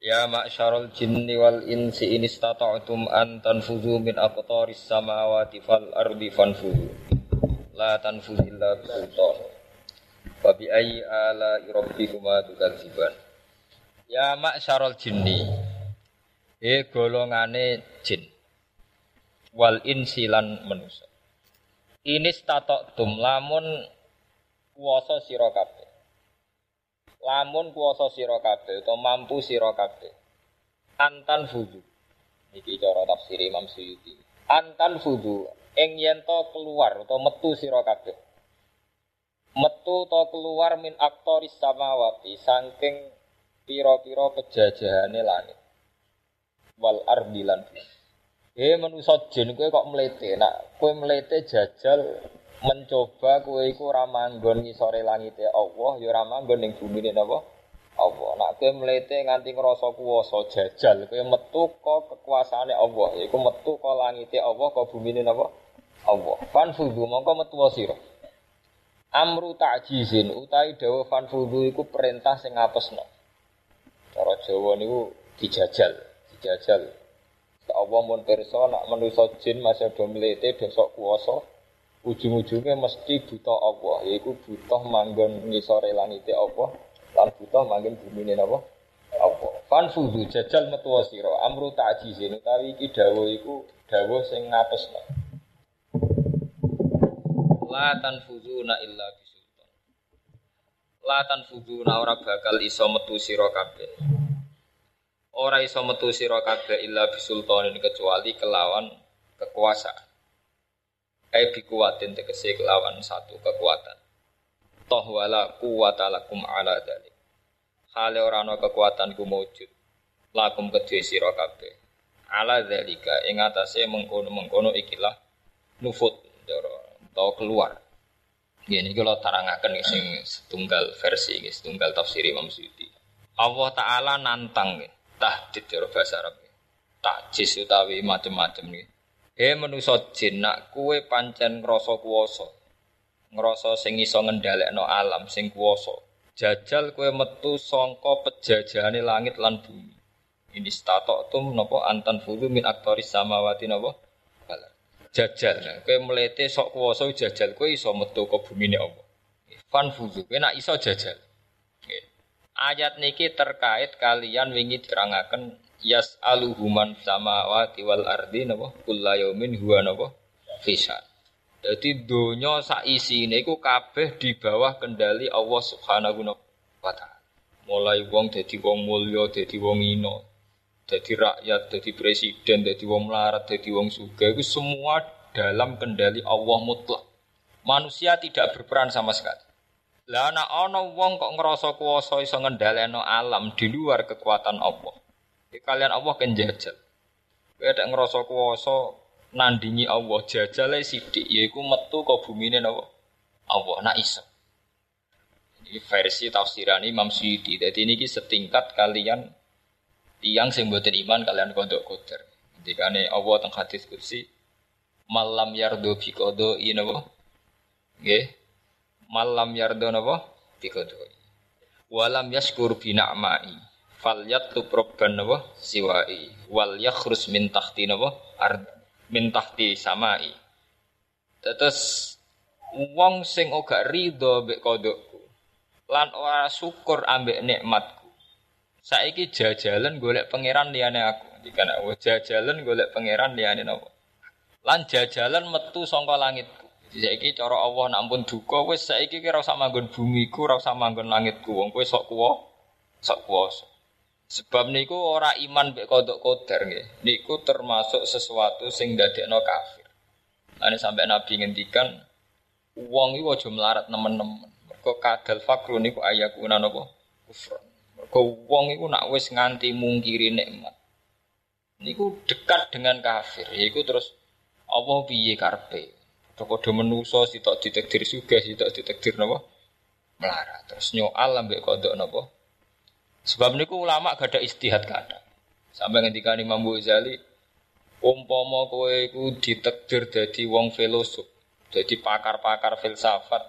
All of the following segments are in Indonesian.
Ya ma'syarul jinni wal insi in istata'tum an tanfuzu min aqtaris samawati fal ardi fanfuzu. La tanfuzu illa bisultan. Wa bi ayyi ala rabbikuma tukadziban. Ya ma'syarul jinni. E golongane jin. Wal insi lan manusa. Ini stata'tum lamun kuwasa sira kabeh lamun kuwasa sira kabeh utawa mampu sira kabeh. Antan fudu. Iki cara tafsir Imam Suyuti. Antan fudu. Ing yen to keluar utawa metu sira kabeh. Metu to keluar min aktoris samawati saking pira-pira pejajahane langit. Wal ardi lan Eh manusa jin kowe kok mlete? Nak kowe mlete jajal mencoba kowe iku ora manggon ngisore langite Allah ya ora manggon ning bumine napa? Allah. Nak kowe mlete nganti ngrasa kuwasa jajal kowe metu ka kekuasaane Allah. Yaiku metu ka langite Allah ka bumine napa? Allah. Fanfudu mongko metu sira. Amru ta'jizin utawi dawuh fanfudu iku perintah sing ngapesno cara Jawa niku dijajal dijajal. Allah mun pirsa nak manusa jin masih do mlete dosok kuwasa ujung-ujungnya mesti buta Allah yaitu butuh manggon ngisore langite Allah lan butuh manggon bumi apa Allah. Fanfudu jajal metu sira amru ta'jizin utawi iki dawuh iku dawuh sing ngapesno la tanfuzuna illa bisultan. La tanfuzuna ora bakal iso metu sira kabeh. Ora iso metu sira kabeh illa bisultanin kecuali kelawan kekuasaan ai bi kuwatin tegese kelawan satu kekuatan toh wala kuwata lakum ala dalik hale ora kekuatan ku maujud lakum kedue sira ala dalika ing atase mengkono-mengkono ikilah nufut atau keluar Gini kalau tarangaken sing setunggal versi, setunggal tafsir Imam Suyuti. Allah Taala nantang, tahdid ya bahasa Arab. Takjis utawi macam-macam nih. He manusa jin nak kue pancen ngrasa kuwasa. Ngrasa sing iso ngendhalekno alam sing kuwasa. Jajal kue metu sangka pejajahane langit lan bumi. Ini statok tum napa antan fudu min aktoris samawati napa? Jajal. Nah, kue melete sok kuwasa jajal kue iso metu ke bumi Allah. Fan fudu kue nak iso jajal. Ayat niki terkait kalian wingi dirangaken yas aluhuman samawati wal ardi napa kullayomin huwa napa fisan. Jadi donya sak isine iku kabeh di bawah kendali Allah Subhanahu wa taala. Mulai wong dadi wong mulya, dadi wong ino, dadi rakyat, dadi presiden, dadi wong melarat, dadi wong sugih itu semua dalam kendali Allah mutlak. Manusia tidak berperan sama sekali. Lah ana ana wong kok ngerasa kuwasa iso ngendhaleno alam di luar kekuatan Allah. Kalian Allah kan jajal. Kowe ada ngerasa kuwasa nandingi Allah jajale sithik yaiku metu ke bumine napa? Allah nak iso. Ini versi tafsiran Imam Syuuti. Jadi ini setingkat kalian tiang sing mboten iman kalian kodok koder. Dikane Allah teng hadis kursi malam yardo bi qada napa? Nggih. Malam yardo napa? Qada. Walam yaskur bi na'mai fal yatlub robban napa siwai. Wal yakhrus min tahti napa ard min tahti samai. Terus wong sing ora rido mbek kodokku lan ora syukur ambek nikmatku. Saiki jajalan golek pangeran liyane aku. Dikana jajalan golek pangeran liyane napa? Lan jajalan metu saka langitku. Saiki cara Allah nak ampun duka wis saiki ki ora usah manggon bumiku ora usah manggon langitku. Wong kowe sok kuwo sok kuwasa Sebab niku ora iman mbek kodok koder nggih. Niku termasuk sesuatu sing dadekno kafir. Ane sampai Nabi ngendikan wong iku aja melarat nemen-nemen. Mergo kadal fakru niku ayakuna napa? Kufur. Mergo wong iku nak wis nganti mungkiri nikmat. Niku dekat dengan kafir. Iku terus Allah piye karepe? Padha menusa sitok ditakdir sugih, sitok ditakdir napa? Melarat. Terus nyoal ambek kodok napa? Sebab niku ulama gak ada istihad kata. Sampai ngendika Imam Ghazali, umpama kowe iku ditakdir dadi wong filosof, dadi pakar-pakar filsafat,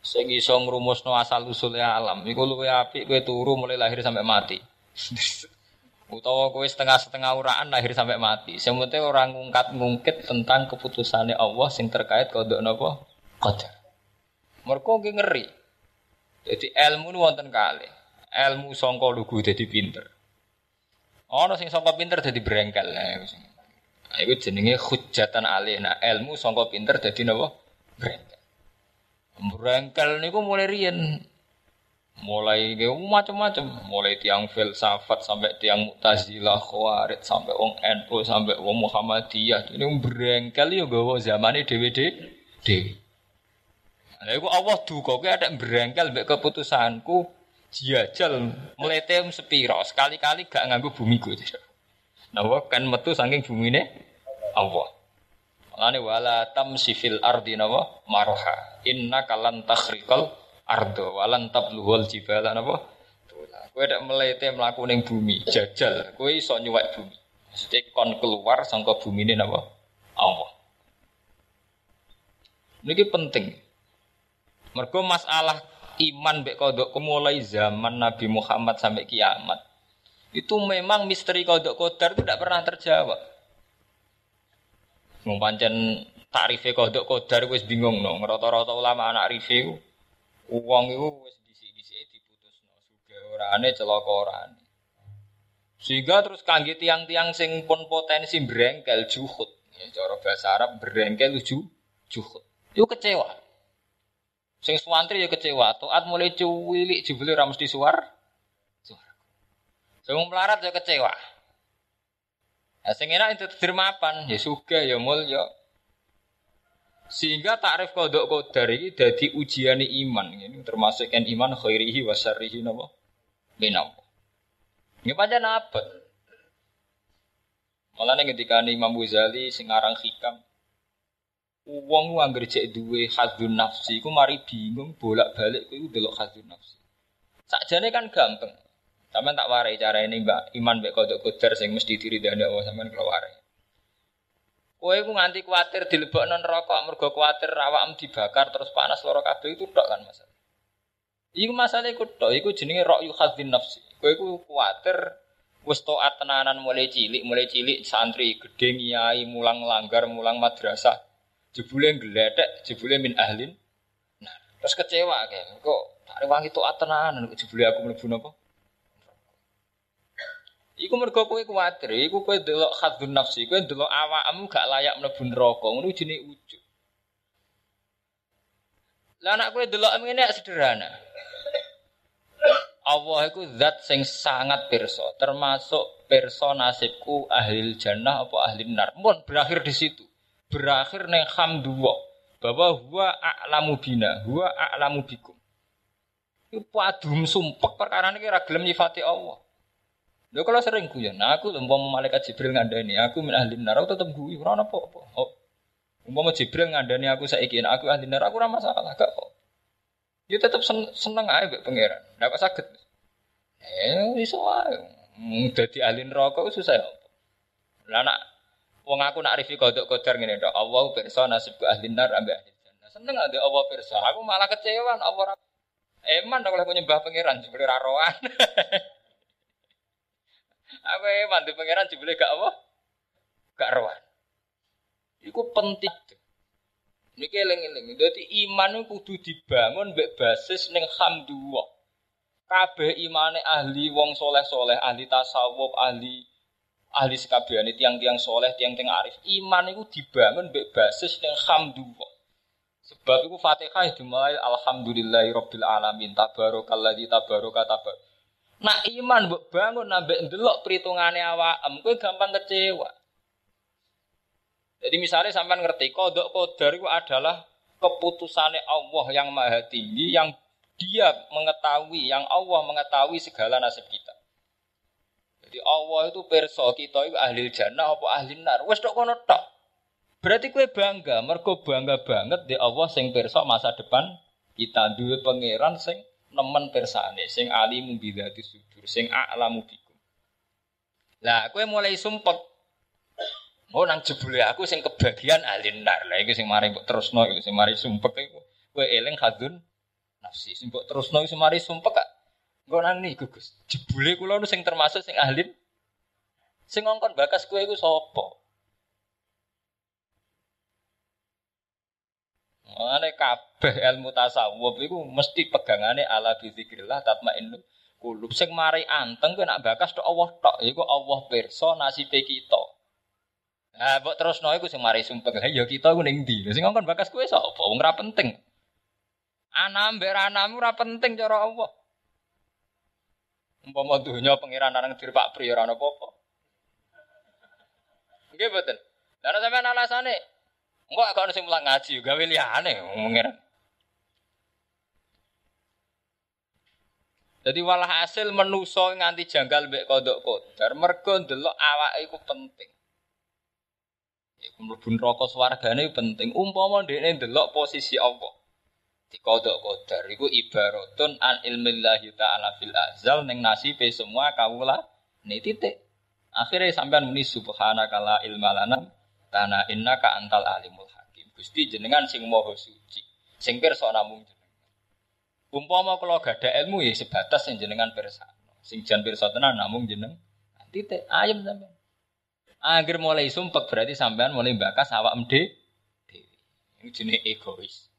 sing iso ngrumusno asal usule alam, iku luwih apik kowe turu mulai lahir sampai mati. Utawa kowe setengah-setengah uraan lahir sampai mati. Sing penting ora ngungkat-ngungkit tentang keputusannya Allah sing terkait kodok napa? Qadar. Mergo ngeri. Jadi ilmu nu wonten kalih ilmu songko lugu jadi pinter. Ono sing songko pinter jadi berengkel. Nah, itu jenenge hujatan alih. Nah, ilmu songko pinter napa? Berengkel. Berengkel niku mulai riyen. Mulai macam-macam, mulai tiang filsafat sampai tiang Mu'tazilah, Khawarij sampai wong NU sampai wong Muhammadiyah. Ini berengkel yo gawa zamane dhewe-dhewe. Lha iku Allah duka kowe ada berengkel mbek keputusanku jajal meletem sepiro sekali-kali gak nganggu bumi gue nah kan metu saking bumi ini Allah. Mulane wala tamsi ardi nawa maroha inna kalan takhrikal ardo walan tabluhul jibala nawa kowe dak melete mlaku ning bumi jajal. Kowe iso nyuwek bumi. Mesti kon keluar sangka bumi ini napa? Allah. Niki penting. Mergo masalah iman mbek kodok mulai zaman Nabi Muhammad sampai kiamat. Itu memang misteri kodok kodar itu tidak pernah terjawab. Mau takrife kodok kodar wis bingung no. Rata-rata ulama anak rife uang itu wis disi-disi diputusno suga orane celaka orane. Sehingga terus kangge tiang-tiang sing pun potensi berengkel juhud. Ya, cara bahasa Arab berengkel ju juhud. Itu kecewa. Sing suwantri ya kecewa, taat mulai cuwilik jebule ra mesti suar. Suar. Sing melarat ya kecewa. Nah, sing enak itu termapan, ya suga ya mulya. Sehingga takrif kodok kodar ini jadi ujian iman. Ini termasuk kan iman khairihi wa syarrihi napa? Binam. Ini pancen apa? Malah ketika Imam Ghazali sing hikam Uang lu anggar cek duwe hadun nafsi, ku mari bingung bolak-balik ku delok hadun nafsi. Sakjane kan gampang. Sampeyan tak warai cara ini Mbak Iman mbek kodok kodar sing mesti diri dan Allah sampean kalau warai. Kowe ku nganti kuatir dilebokno neraka mergo kuatir awakmu dibakar terus panas loro kabeh itu tok kan masalah. Iku masalah iku tok, iku jenenge ra'yu hadzin nafsi. Kowe ku kuatir wis tenanan mulai cilik, mulai cilik santri gedhe ngiyai mulang langgar, mulang madrasah jebule gledek, jebule min ahlin. Nah, terus kecewa kan, kok tak wangi itu atenan, jebule aku mlebu napa? Iku mergo kowe kuwatir, iku kowe delok khadzun nafsi, kowe delok awakmu gak layak mlebu neraka, ngono jenenge ujug. Lah anak kowe delok ngene sederhana. Allah itu zat sing sangat perso, termasuk perso nasibku ahli jannah apa ahli nar. Mohon berakhir di situ berakhir neng hamdulillah bahwa huwa a'lamu bina, huwa a'lamu bikum. Itu padum sumpek perkara ini kira gelem nyifati Allah. Lho kalau sering guyon, nah aku umpama malaikat Jibril ngandani, aku min ahli neraka tetep guyu ora apa-apa. Oh. Umpama Jibril ngandani aku saiki aku ahli neraka aku ora masalah, gak kok. Dia tetap seneng aja mbek pangeran. Ndak kok saged. Eh iso wae. Dadi ahli neraka susah ya. Lah nak Wong aku nak rifi kodok kodar ngene dok. Allah pirsa nasibku ahli nar ambek ahli jannah. Seneng ada Allah pirsa. Aku malah kecewa Allah Eman dong aku nyembah pangeran jebule raroan. aku eman di pangeran jebule gak apa? Gak rohan. Iku penting. Niki eling-eling. Dadi iman kudu dibangun mbek basis ning hamdulillah. Kabeh imane ahli wong soleh-soleh, ahli tasawuf, ahli ahli sekabehane tiang-tiang soleh, tiang-tiang arif. Iman itu dibangun mbek basis yang hamdulillah. Sebab itu Fatihah dimulai alhamdulillahi rabbil alamin tabarakalladzi tabaraka tabar. Nah iman mbok bangun nambah ndelok perhitungane awakmu kowe gampang kecewa. Jadi misalnya sampai ngerti kodok kodar itu adalah keputusannya Allah yang maha tinggi yang Dia mengetahui, yang Allah mengetahui segala nasib kita. Jadi Allah itu perso kita itu ahli jannah apa ahli nar. Wes tok kono tok. Berarti kue bangga, mergo bangga banget di Allah sing perso masa depan kita duwe pangeran sing nemen persane, sing alimu bidati sudur, sing a'lamu bikum. Lah kue mulai sumpek. Oh nang jebule aku sing kebagian ahli nar. Lah iki sing mari terusno iku sing mari sumpek iku. Kue eling hadun nafsi. Sing terusno iku sing mari sumpek Engko nang niku Gus. Jebule kula nu sing termasuk sing ahli sing ngongkon bakas kowe iku sapa? Mane kabeh ilmu tasawuf iku mesti pegangane ala bizikrillah tatmainnul kulub sing mari anteng kowe nak bakas tok Allah tok iku Allah pirsa nasibe kita. Nah, mbok terusno iku sing mari sumpah. Ya kita iku ning ndi? Sing ngongkon bakas kowe sapa? Wong ora penting. Anam mbek anam ora penting cara Allah. Umpama dunya pangeran nang dir Pak Pri ora ana apa-apa. Nggih mboten. Lah sampean alasane engko gak ono sing mulang ngaji gawe liyane pangeran. Jadi walah hasil menuso nganti janggal mbek kodok kodar mergo ndelok awake iku penting. Iku mlebu neraka swargane penting. Umpama ndekne ndelok posisi Allah dikodok kodar. Itu ibaratun an ilmillahi ta'ala fil azal neng nasibe semua kawula ini titik. Akhirnya sampean muni subhanaka la ilma lana tanah innaka antal alimul hakim. Gusti jenengan sing moho suci sing pirsa namung jenengan. Umpama kula gada ilmu ya sebatas sing jenengan pirsa sing jan pirsa tenan namung jeneng titik ayam sampean. Akhir mulai sumpek berarti sampean mulai bakas awak mde Ini jenis egois.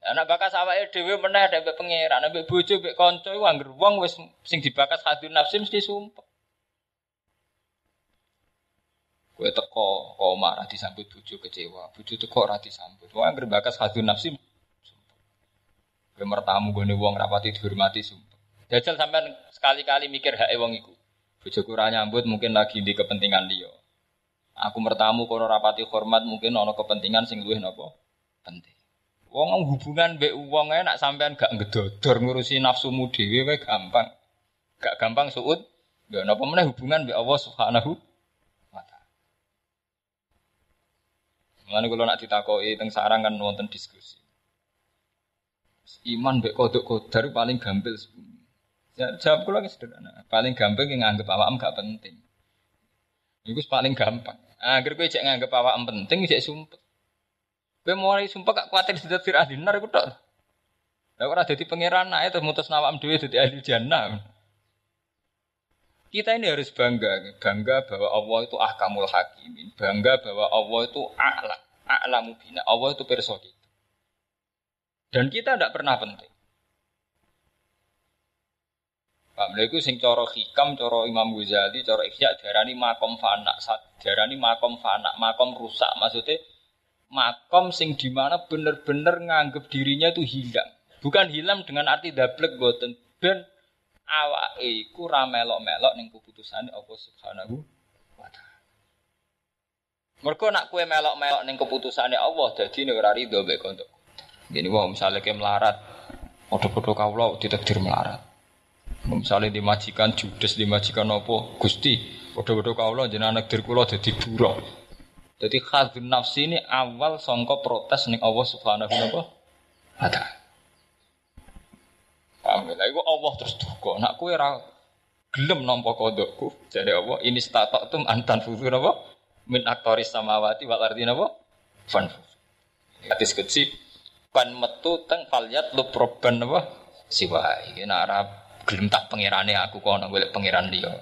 Anak bakas awake dhewe meneh ada mbek pangeran, mbek bojo mbek kanca iku anggere wong wis sing dibakas hadun nafsi mesti sumpah. Kowe teko kok marah disambut bojo kecewa, bojo teko ora disambut. Wong anggere bakas hadun nafsi sumpah. Kowe mertamu gone wong rapati dihormati sumpah. Jajal sampean sekali-kali mikir hak wong iku. Bojo kurang nyambut mungkin lagi di kepentingan dia. Aku mertamu kono rapati hormat mungkin ana kepentingan sing luwih napa penting. Wong hubungan mbek wong nak sampean gak ngedodor ngurusi nafsumu dhewe wae gampang. Gak gampang suud. Ya napa meneh hubungan mbek Allah Subhanahu wa taala. Mulane kula nak ditakoki teng sarang kan wonten diskusi. Iman mbek kodok kodar paling gampil Ya, jawab kula sederhana. Paling gampang yang nganggep awakmu gak penting. Iku paling gampang. Agar kowe cek nganggep awakmu penting cek sumpet. Kowe mulai sumpah gak kuatir dadi ahli nar iku tok. Lah ora pangeran ae terus mutus nawam dhewe dadi ahli jannah. Kita ini harus bangga, bangga bahwa Allah itu ahkamul hakimin, bangga bahwa Allah itu a'la, a'lamu bina, Allah itu perso. Dan kita tidak pernah penting. Pak Melayu sing coro hikam, coro Imam Ghazali, coro Ikhya darani makom fana, darani makom fana, makom rusak. Maksudnya makom sing di mana bener-bener nganggep dirinya itu hilang. Bukan hilang dengan arti dablek boten ben awake iku ra melok-melok ning keputusane Allah Subhanahu wa taala. Nak kue melok-melok ning keputusane Allah dadi nek ora rido mek. Gini wong misalnya ke melarat, padha-padha kawula ditakdir melarat. Misalnya dimajikan judes dimajikan apa Gusti, padha-padha kawula jenengan nakdir kula dadi buruh. Jadi khadun nafsi ini awal songko protes nih Allah Subhanahu wa taala. Paham ya? Iku Allah terus duka. Nak kue ra gelem nampa kodokku. Jadi Allah ini statok tum antan fuzu napa? Min aktoris samawati wal ardi napa? Fan. Hadis kecil kan metu teng falyat lu proban napa? Siwa iki nak ora gelem tak pengirane aku kono golek pengiran dia.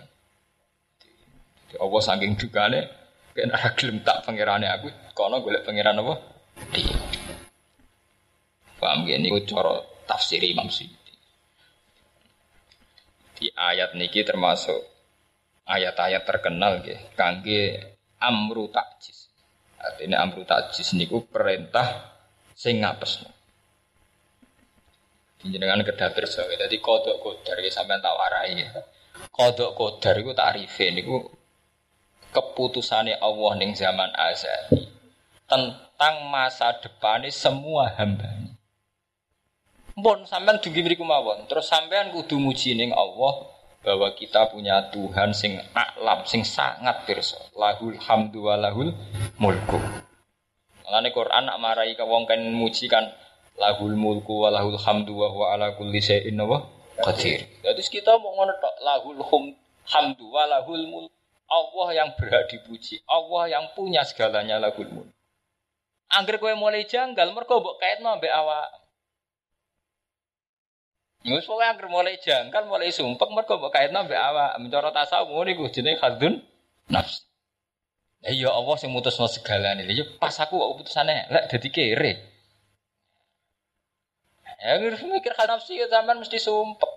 Allah saking dugane Kena gelem tak pangerane aku, kono golek pangeran apa? Dia. Paham gini, ini cara tafsir Imam Suyuti. Di ayat niki termasuk ayat-ayat terkenal nggih kangge amru takjis. Artinya amru takjis niku perintah sing ngapesno. Jenengan kedah pirsa. Dadi kodok kodar iki sampean tak warai. Kodok kodar iku tarife niku keputusannya Allah ning zaman azali tentang masa depannya semua hamba. Pun sampean dugi mriku mawon. Terus sampean kudu muji ning Allah bahwa kita punya Tuhan sing alam, sing sangat pirsa. Lahul hamdu wa lahul mulku. Mulane Quran nak marai ka wong kan muji kan lahul mulku wa lahul hamdu wa huwa ala kulli syai'in qadir. Jadi kita mau ngono tok lahul hum hamdu wa lahul mulku. Allah yang berhak dipuji, Allah yang punya segalanya lahul mulku. Angger kowe mulai janggal mergo mbok kaitno mbek awak. Wis pokoke anggere mulai jangkal, mulai sumpek mergo mbok kaitno mbek awak. Mencara tasawuf ngono iku jenenge khadzun nafs. Lah ya Allah sing mutusno segalane. Ya pas aku kok putusane lek dadi kere. Ya mikir khadzun nafsi ya zaman mesti sumpek.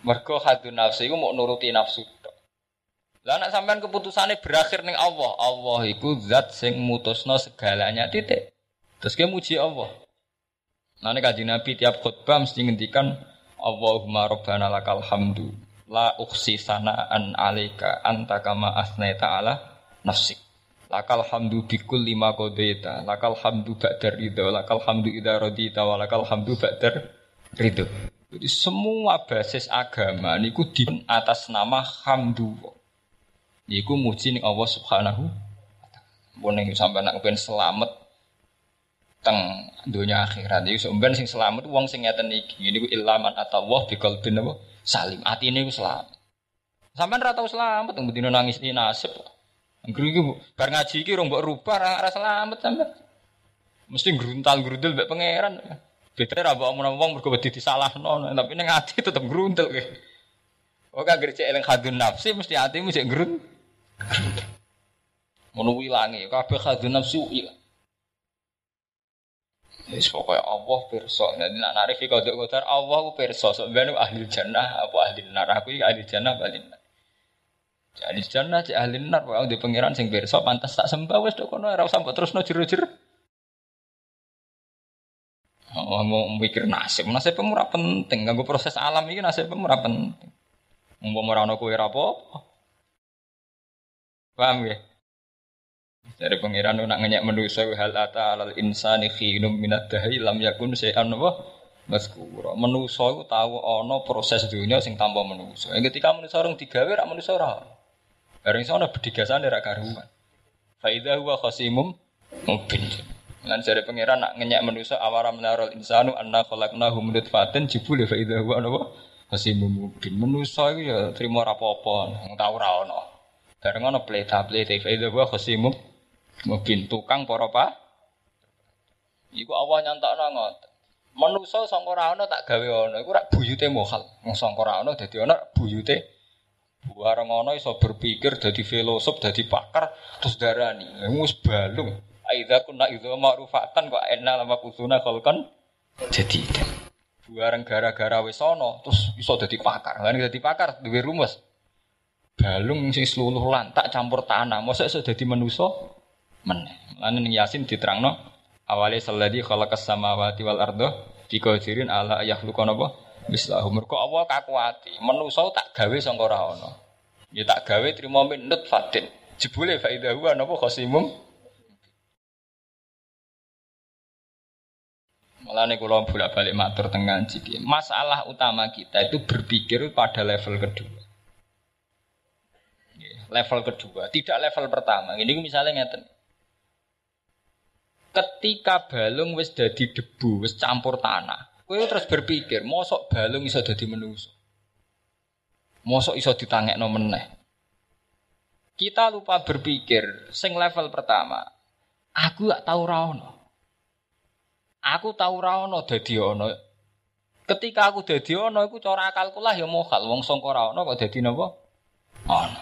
Mergo khadzun nafsi iku mau nuruti nafsu Lah nek sampean keputusannya berakhir ning Allah, Allah iku zat sing mutusno segalanya titik. Terus dia muji Allah. Nanti kaji Nabi tiap khutbah mesti ngendikan Allahumma rabbana lakal hamdu la uksi sanaan alika anta kama asnaita ala nafsik. Lakal hamdu bikul lima kodeta, lakal hamdu ba'dar ridho, lakal hamdu idha rodita, wa lakal hamdu ba'dar ridho. Jadi semua basis agama niku di atas nama hamdu. Niku muji ning Allah Subhanahu wa taala. sampai nak pengen selamat teng dunia akhirat. Iki sampean sing selamat wong sing ngeten iki. Niku ilaman atawah bi qalbin apa? Salim. Atine ku selamat. Sampean ra tau selamat teng bedino nangis ini nasib. Angger iki bar ngaji iki rong mbok rubah ra selamat sampean mesti gruntal gruntul mbek pangeran. Beda ra mbok omong-omong mergo wedi disalahno. Tapi ning ati tetep gruntul kowe Oh gercek eling hadun nafsi mesti hatimu cek grun. Ngono wilangi kabeh hadun nafsi ilang. Wis pokoke Allah pirsa. Dadi nak narif iki kodok kodar Allah ku pirsa. Sampeyan ahli jannah apa ahli neraka? Aku ahli jannah ahli neraka? Ahli jannah cek ahli neraka di pangeran sing pirsa pantas tak sembah wis tok kono ora usah mbok terusno jero-jero. Oh, mau mikir nasib, nasib ora penting. Ganggu proses alam ini nasib ora penting. Mau ora ono kowe apa-apa. Paham ya? Dari pangeran nak ngenyek manusia hal ata alal insani khinum minat dahi lam yakun sayan apa maskura. Manusia itu tahu ono proses dunia sing tanpa. Yang ketika manusia orang digawe rak manusia ora. Bareng sono bedigasane rak karuan. Faida huwa khasimum mubin. Lan dari pangeran nak ngenyek manusia awara menarol insanu anna khalaqnahu min nutfatin jibul fa idza huwa apa khasimum mubin. Manusia itu ya terima apa-apa, tahu ora ono. Bareng ono pleta-pleta fa idza huwa khasimum Mungkin tukang para pak. Iku Allah nyantakno ngoten. Manusa sangka ora ana tak gawe ana iku rak buyute mohal. Wong sangka ora ana dadi ana buyute bareng ana iso berpikir dadi filosof, dadi pakar terus darani. Wis balung. Aidza kunna idza ma'rufatan kok enna lama kusuna khalqan jadi bareng gara-gara wis ana terus iso dadi pakar. Lan dadi pakar duwe rumus. Balung sing seluruh lantak campur tanah, mosok iso dadi manusa meneh. Lan ning Yasin diterangno awale salladzi khalaqas samawati wal arda biqadirin ala yakhluqa napa mislahu. Mergo Allah kakuati, manusa tak gawe sangka ora ana. Ya tak gawe trimo min nutfatin. Jebule fa idza huwa napa khasimum Mulane kula bolak-balik matur tengah Masalah utama kita itu berpikir pada level kedua. Level kedua, tidak level pertama. Ini misalnya ngeten ketika balung wis dadi debu, wis campur tanah, kowe terus berpikir, mosok balung iso dadi manusa. Mosok iso ditangekno meneh. Kita lupa berpikir sing level pertama. Aku gak tahu ra ono. Aku tahu ra ono dadi ono. Ketika aku dadi ono iku cara akalku lah ya mokal wong sangka ra ono kok dadi napa? Ono.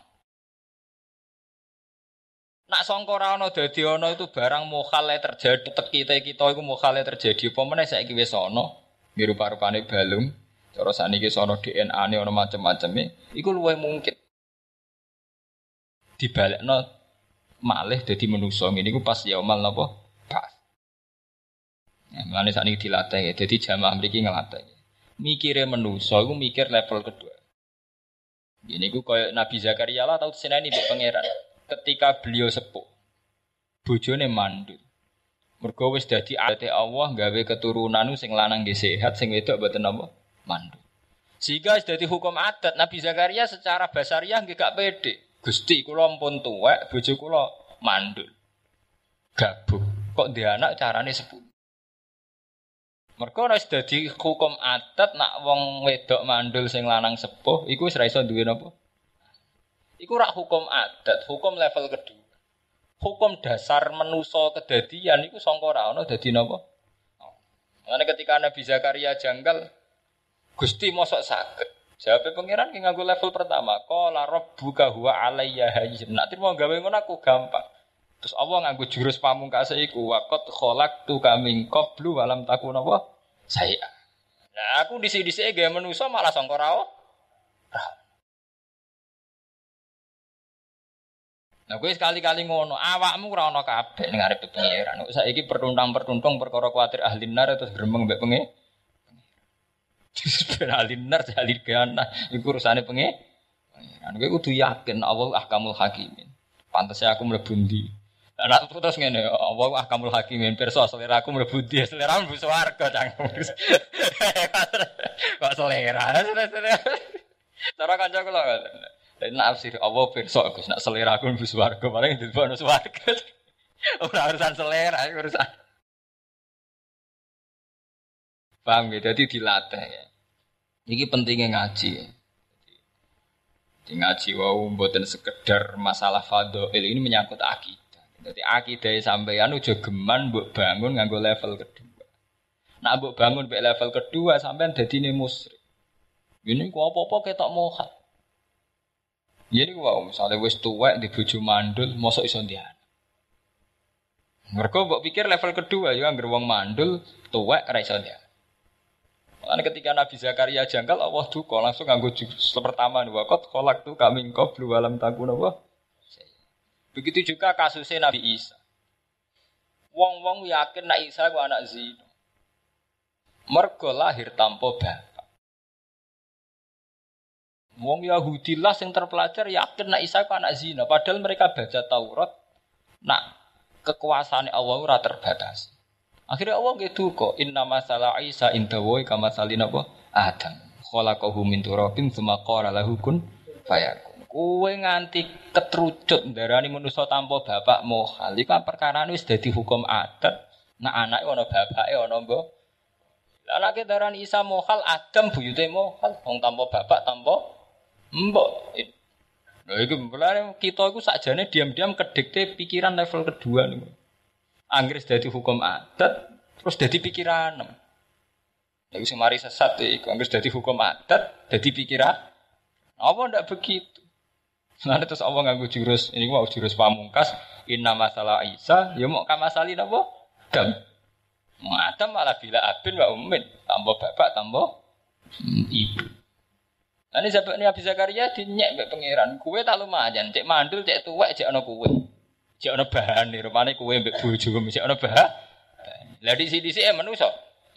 Nak sangka ora ana dadi ana itu barang mokhale terjadi kita kita iku mokhale terjadi apa meneh saiki wis ana? Rupa-rupane balung cara saniki sono DNA-ne ana macam-macam e iku luwih mungkin dibalekno malih dadi manusa ngene iku pas yaumal napa? Pas. Ya, mulane sakniki dilatih, jadi jamaah mriki ngelatih. Mikire manusa iku mikir level kedua. Ini ku koyo Nabi Zakaria lah tau seneni mbek pangeran ketika beliau sepuh. Bojone mandul. Mergo wis dadi adate Allah gawe keturunan sing lanang nggih sehat, sing wedok mboten apa? Mandul. Sehingga dadi hukum adat Nabi Zakaria secara basariah nggih gak pede. Gusti kula ampun tuwek, bojo kula mandul. Gabung. Kok dia anak carane sepuluh. Mereka harus dadi hukum adat nak wong wedok mandul sing lanang sepuh iku wis ra iso duwe napa? Iku rak hukum adat, hukum level kedua. Hukum dasar menuso kedadian iku sangka ora dadi napa? Makanya ketika Nabi Zakaria janggal Gusti mosok saged. Jawabnya pangeran ki nganggo level pertama. Qala rabbuka huwa alayya hayyin. Nak trimo gawe ngono aku gampang. Terus Allah nganggo jurus pamungkas iku waqat khalaqtu kaming qablu walam takun apa? Saya. Nah, aku disi-disi gawe manusa malah sangka Nah, gue sekali-kali ngono, awakmu ora ana kabeh ning arep pangeran. Saiki pertuntang-pertuntung perkara kuatir ahli nar terus gremeng mbek penge. Ben ahli nar ahli gana iku urusane penge. Pangeran. Gue kudu yakin Allah ahkamul hakimin. Pantasnya aku mlebu ndi. Anak terus ngene, Allah ah kamul hakimin pirsa selera aku mlebu dia, selera mlebu swarga cangkem. Kok selera? Cara kanca kula Nek nafsir Allah pirsa Gus, nak selera aku mlebu swarga, paling dilebokno swarga. Ora urusan selera, urusan. Paham ya? Jadi dilatih ya. Ini pentingnya ngaji. Di ngaji wau mboten sekedar masalah fadil ini menyangkut akidah. Jadi akidah sampeyan udah geman mbok bangun nganggo level kedua. Nah mbok bangun mbek level kedua sampean dadi ne musyrik. Ini ku apa-apa ketok mohat. Jadi wow, misalnya wis tuwek di bojo mandul, mosok iso ndian. Mereka mbok pikir level kedua ya anggere wong mandul tuwek ra iso ndian. Ketika Nabi Zakaria janggal Allah duka langsung nganggo jurus pertama wakot kolak tuh kami kau belum alam takun apa Begitu juga kasusnya Nabi Isa. Wong-wong yakin nak Isa ku anak zina. Mergo lahir tanpa bapak. Wong Yahudi lah yang terpelajar yakin nak Isa ku anak zina. Padahal mereka baca Taurat. Nak kekuasaan Allah ora terbatas. Akhirnya Allah gitu kok. Inna masalah Isa indawoi kama salina apa? Adam. Khalaqahu min turabin tsumma qala lahu kun fayakun. Kue nganti ketrucut darani manusa tanpa bapak mohal. Iku kan perkara wis dadi hukum adat. Nah anake ana bapake ana mbok. Anake darani Isa mohal, Adam buyute mohal, wong tanpa bapak tanpa mbok. Lha iku mulane kita iku sakjane diam-diam kedikte pikiran level kedua niku. Anggris dadi hukum adat, terus dadi pikiran. Lha sing mari sesat iku anggris dadi hukum adat, dadi pikiran. Apa ndak begitu? Nanti terus Allah nganggu jurus, ini mau jurus pamungkas, inna masalah Isa, ya mau kamasali napa? Dam. Adam malah bila abin wa ummin, tambah bapak, tambah ibu. Sahabat ini Abi Zakaria dinyek mbek pangeran, kue tak lumayan, cek mandul, cek tuwek, cek ono kue. Cek ono bahan nih, kue mbek bojo, cek ono bahan. Lah di sini sih manusia.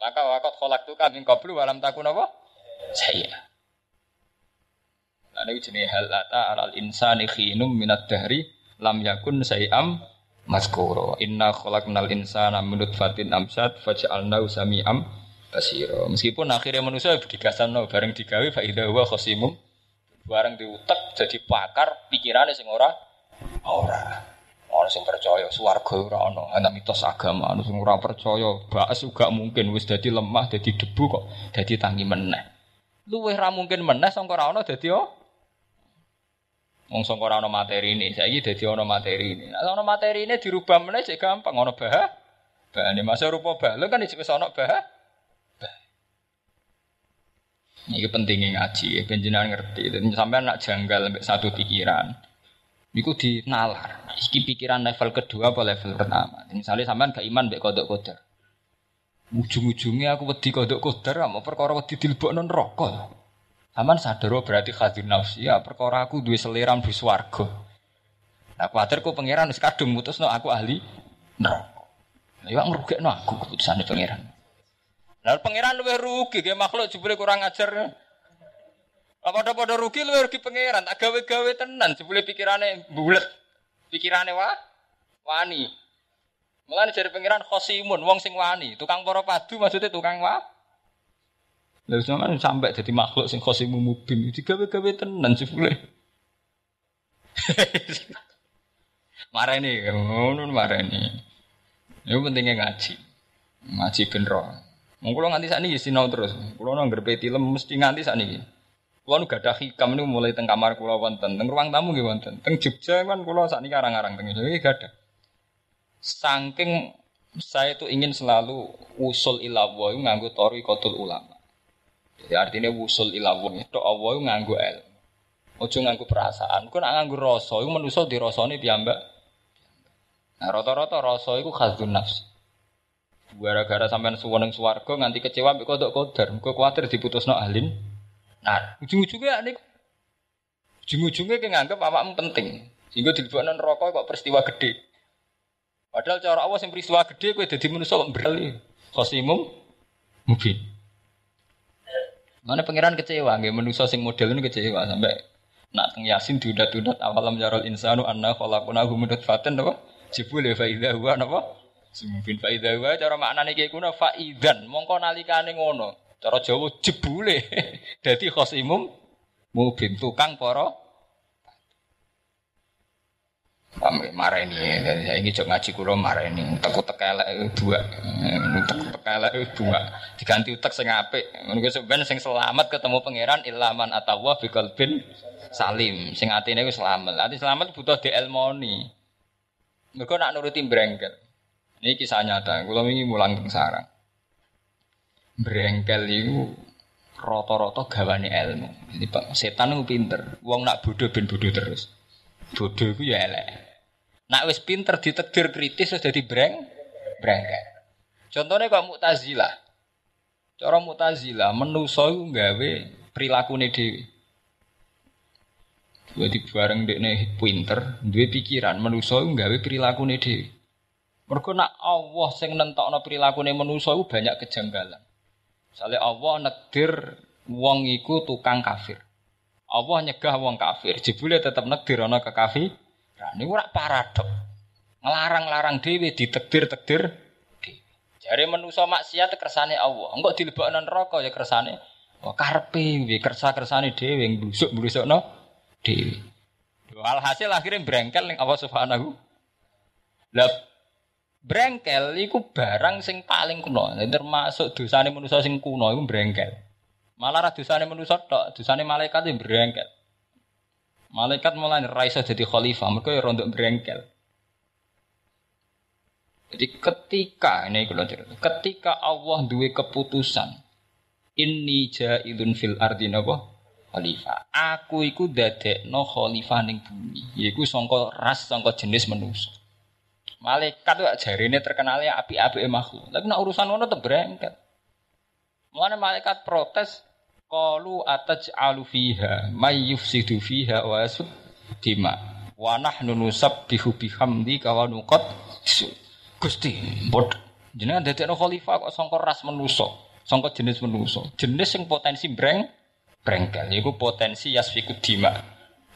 Maka wakot kolak tuh kami koplu alam takun apa? Saya. Nah, ini jenis hal ata alal insani khinum minat dahri lam yakun sayam maskuro. Inna khalaqnal insana minut fatin amsat faj'alnahu sami'am basiro. Meskipun akhirnya manusia no bareng digawe fa idza huwa khasimum bareng diutek jadi pakar pikirannya sing ora ora. Orang sing percaya swarga ora ana, ana mitos agama, ana sing ora percaya, bahas juga mungkin wis dadi lemah, dadi debu kok, dadi tangi meneh. Luwih ra mungkin meneh sangka ora ana dadi oh Wong ora ana materi ini, saiki dadi ana materi ini. Nek ana materi ini dirubah meneh cek gampang ana bah. Bahane masa rupa balung kan wis ana bah. Ini pentingnya ngaji, penjenan ngerti. Dan sampai anak janggal sampai satu pikiran. Iku dinalar. Iki pikiran level kedua apa level pertama. Misalnya sampean gak iman mbek kodok kodar. Ujung-ujungnya aku wedi kodok kodar, mau perkara wedi dilebokno neraka. Aman sadar oh, berarti hadir nafsi ya perkara aku duwe selera di swarga. Nah, kuwatir ku pangeran wis kadung mutusno aku ahli neraka. Ya ngrugekno aku keputusane pangeran. Lah pangeran luwih rugi ge makhluk jebule kurang ajar. Apa padha rugi luwih rugi pangeran, tak gawe-gawe tenan jebule pikirane bulet. Pikirane wah wani. Mulane jare pangeran khosimun wong sing wani, tukang para padu maksudnya tukang wa. Lha sampean sampai jadi makhluk sing khosimu mubin, digawe-gawe tenan jebule. mareni, ngono mareni. Itu pentingnya ngaji. Ngaji ben roh. Wong kula nganti sakniki sinau terus. Kula nang ngrepe film mesti nganti sakniki. Kula nu gadah hikam niku mulai teng kamar kula wonten, teng ruang tamu nggih wonten. Teng Jogja kan kula sakniki arang-arang teng iki gadah. Saking saya itu ingin selalu usul ilawo nganggo tori kotul ulama. Jadi artinya usul ilawo itu Allah nganggo ilmu. Ojo nganggo perasaan. Kau nak nganggo rasa, itu manusia di rasane piyambak. Nah rata-rata rasa itu khasdun nafsi. Gara-gara sampean suweneng swarga nganti kecewa mbek kodok kodar, muga kuwatir diputusno alim. Nah, ujung-ujungnya nih ujung-ujungnya kayak nganggep awakmu penting. Sehingga dilebokno neraka kok peristiwa gede. Padahal cara Allah yang peristiwa gede kowe dadi manusa kok berali. Khosimum mungkin. Mana pangeran kecewa nggih manusa sing model ini kecewa sampai nak teng Yasin diudat-udat awalam yarul insanu anna khalaqnahu min nutfatin apa? Jibul fa idza huwa napa? Sumfin fa idza huwa cara maknane iki kuna faidan mongko nalikane ngono. Cara Jawa jebule. Dadi khosimum mubin tukang para Kami marah ini, saya ini jok ngaji kulo marah ini, takut tekelek dua, takut tekelek dua, diganti utak sing apik. Menurut sebenarnya sing selamat ketemu pangeran ilaman atawa fikal bin salim, sing atine itu selamat. Ati selamat butuh dielmoni. Mereka nak nuruti brengkel. Ini kisah nyata, kulo ini mulang teng sarang. Brengkel itu roto-roto gawane ilmu. Jadi setan itu pinter, wong nak bodoh ben bodoh terus. Bodoh itu ya elek. Nak wis pinter ditekdir kritis sudah dadi breng brengket. Contohnya kok Mu'tazilah. Cara Mu'tazilah menusa iku gawe prilakune dhewe. Jadi bareng dekne pinter, duwe pikiran menusa iku gawe prilakune dhewe. Mergo nak Allah sing nentokno prilakune manusa iku banyak kejanggalan. Misalnya Allah nekdir wong iku tukang kafir. Allah nyegah wong kafir, jebule tetap negdir ana kekafir. Nah, ini ora paradok. Ngelarang-larang dewi ditekdir-tekdir dewi. Jare manusa maksiat kersane Allah. Engko dilebokno neraka ya kersane oh, karpe piye kersa-kersane dhewe nglusuk-nglusukno dhewe. Alhasil akhirnya brengkel ning Allah Subhanahu. Lah brengkel iku barang sing paling kuno. Termasuk dosane manusa sing kuno iku brengkel. Malah ra dosane manusa tok, dosane malaikat yang berengkel. Malaikat mulai raisa jadi khalifah, mereka ya rontok berengkel. Jadi ketika ini kalau cerita, ketika Allah duwe keputusan, ini jaidun fil ardi napa khalifah. Aku iku no khalifah ning bumi. Yaiku sangka ras sangka jenis manusia. Malaikat tuh jarine terkenalnya api-api makhluk. Tapi nak urusan ngono tetep berengkel. Mulane malaikat protes qalu ataj'alu fiha may yufsidu fiha wa yasud dima wa nahnu nusabbihu bihamdi wa nuqat Gusti bod jenengan dadekno khalifah kok sangka ras menusa sangka jenis menusa jenis sing potensi breng brengkel iku potensi yasfikud dima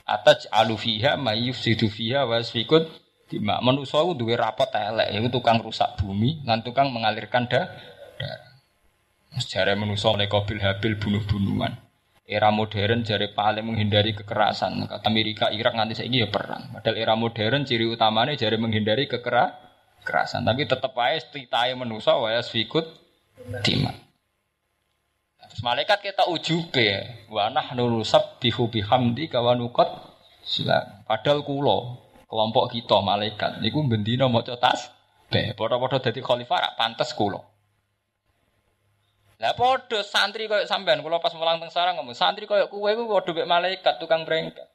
ataj'alu fiha may yufsidu fiha wa yasfikud dima menusa ku duwe rapot elek iku tukang rusak bumi lan tukang mengalirkan darah Sejarah manusia oleh Qabil Habil bunuh-bunuhan. Era modern jari paling menghindari kekerasan. Kata Amerika, Irak nanti saya ya perang. Padahal era modern ciri utamanya jari menghindari kekerasan. Tapi tetap aja ceritanya manusia waya sfikut dima. Terus malaikat kita ujube, wa nahnu bihu bihamdi kawanukot. Padahal kulo kelompok kita malaikat niku bendina maca. Be, padha-padha dadi khalifah pantas kulo. Lah padha santri koyo sampean kula pas mulang teng sarang ngomong santri koyo kowe iku padha mek malaikat tukang brengket.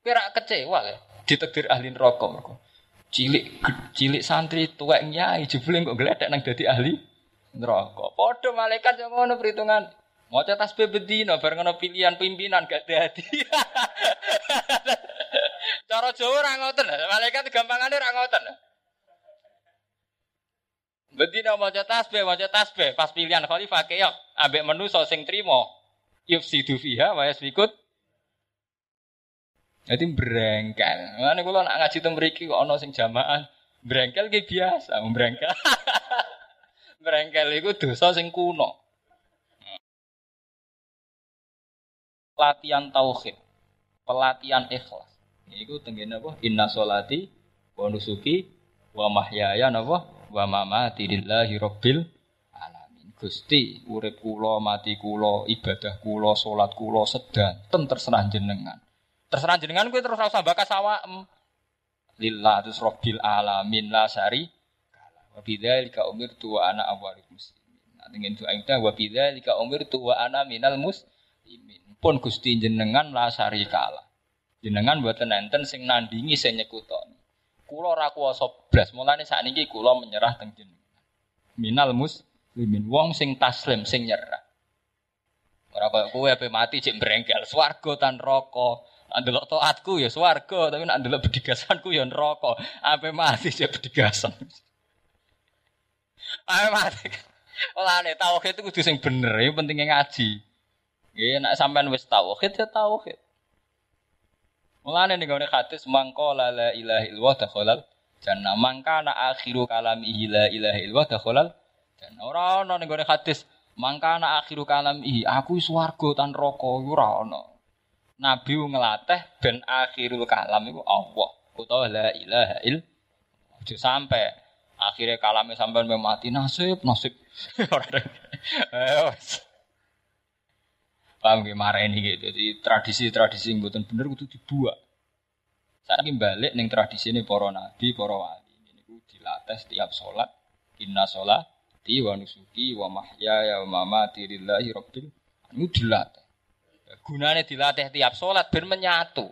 Kowe ra kecewa le ditakdir ahli neraka mergo. Cilik cilik santri tuwek nyai jebule kok gledek nang dadi ahli neraka. Padha malaikat yo ngono perhitungan. Maca tasbih bedino bareng ana pilihan pimpinan gak dadi. Cara Jawa ora ngoten. Malaikat gampangane ora ngoten. Bedina maca tasbih, maca tasbih, pas pilihan khalifah keok ambek manusa sing trimo yufsidu fiha wa yasfikut Jadi brengkel. Mana kula nak ngaji teng mriki kok ana sing jamaah Brengkel ki biasa, brengkel. brengkel iku dosa sing kuno. Latihan tauhid, pelatihan ikhlas. Iku tenggene apa? Inna sholati wa nusuki wa mahyaya napa? Wa mamati lillahi rabbil alamin. Gusti, urip kula, mati kula, ibadah kula, salat kula sedanten terserah jenengan. Terserah jenengan kuwi terus rasa bakas awakmu lillah terus robbil alamin la syari wa bidzalika umirtu wa ana awwalul muslimin nah dengan doa itu wa bidzalika umirtu wa ana minal muslimin pun Gusti jenengan la syari kala jenengan mboten enten sing nandingi sing nyekutoni kula ora kuwasa blas mulane sakniki kula menyerah teng jenengan minal muslimin wong sing taslim sing nyerah ora kaya kowe ape mati cek brengkel swarga tan rokok Andelok toatku ya swarga, tapi nak andelok bedigasanku ya neraka. Ape mati ya bedigasan. Ape mati. Olane tauhid itu kudu sing bener, ya pentingnya ngaji. Nggih, nek sampean wis tauhid ya tauhid. Mulane ning gone hadis mangko la la ilaha illallah dakhalal. Mangka na akhiru kalamihi la ilaha illallah dakhalal jannah. Ora ana ning gone hadis mangka na akhiru kalamihi aku swarga tan neraka ora ana. Nabi ngelatih ben akhirul kalam itu Allah utawa la ilaha il aja sampai akhirnya kalamnya sampai mati nasib nasib paham marah ini gitu jadi tradisi-tradisi yang buatan bener itu dibuat ingin balik tradisi ini para nabi para wali ini itu dilatih setiap sholat inna sholat di wa nusuki wa mahya ya wa mamati lillahi rabbil itu dilatih Gunanya dilatih tiap sholat ben menyatu.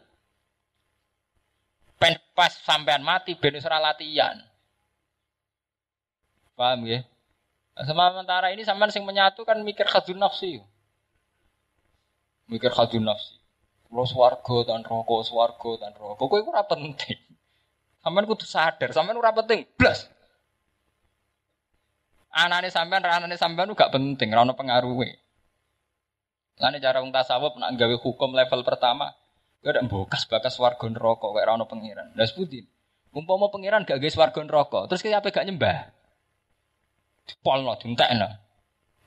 Pen pas sampean mati ben usra latihan. Paham ya? Sementara ini sampean sing menyatu kan mikir khadun nafsi. Mikir khadun nafsi. Lo swarga dan rokok, swarga dan rokok. Kowe ora penting. Sampean kudu sadar, sampean ora penting. Blas. Anane sampean, anane sampean gak penting, ora ono pengaruhe. Lani cara wong tasawuf nak gawe hukum level pertama, gak ada bokas bakas warga neraka kayak rano pengiran. Lah seputi. Umpama pengiran gak guys warga neraka, terus kayak apa gak nyembah? Dipolno, dientekno.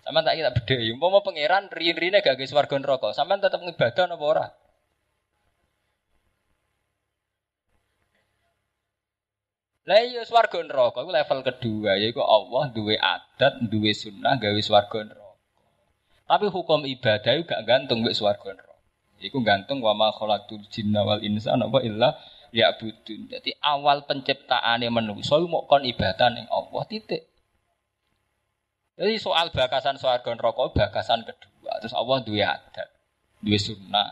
Sama tak kita beda. Umpama pengiran rin-rine gak guys warga neraka, sampean tetap ngibadah napa ora? Lah iya swarga neraka iku level kedua yaiku Allah duwe adat, duwe sunnah gawe swarga neraka. Tapi hukum ibadah itu gak gantung mbek swarga neraka. Iku gantung wa ma khalaqtul jinna wal insana wa illa ya'budun. Jadi awal penciptaane manusa mau kon ibadah ning Allah titik. Jadi soal bakasan swarga neraka bakasan kedua. Terus Allah duwe adat, duwe sunnah.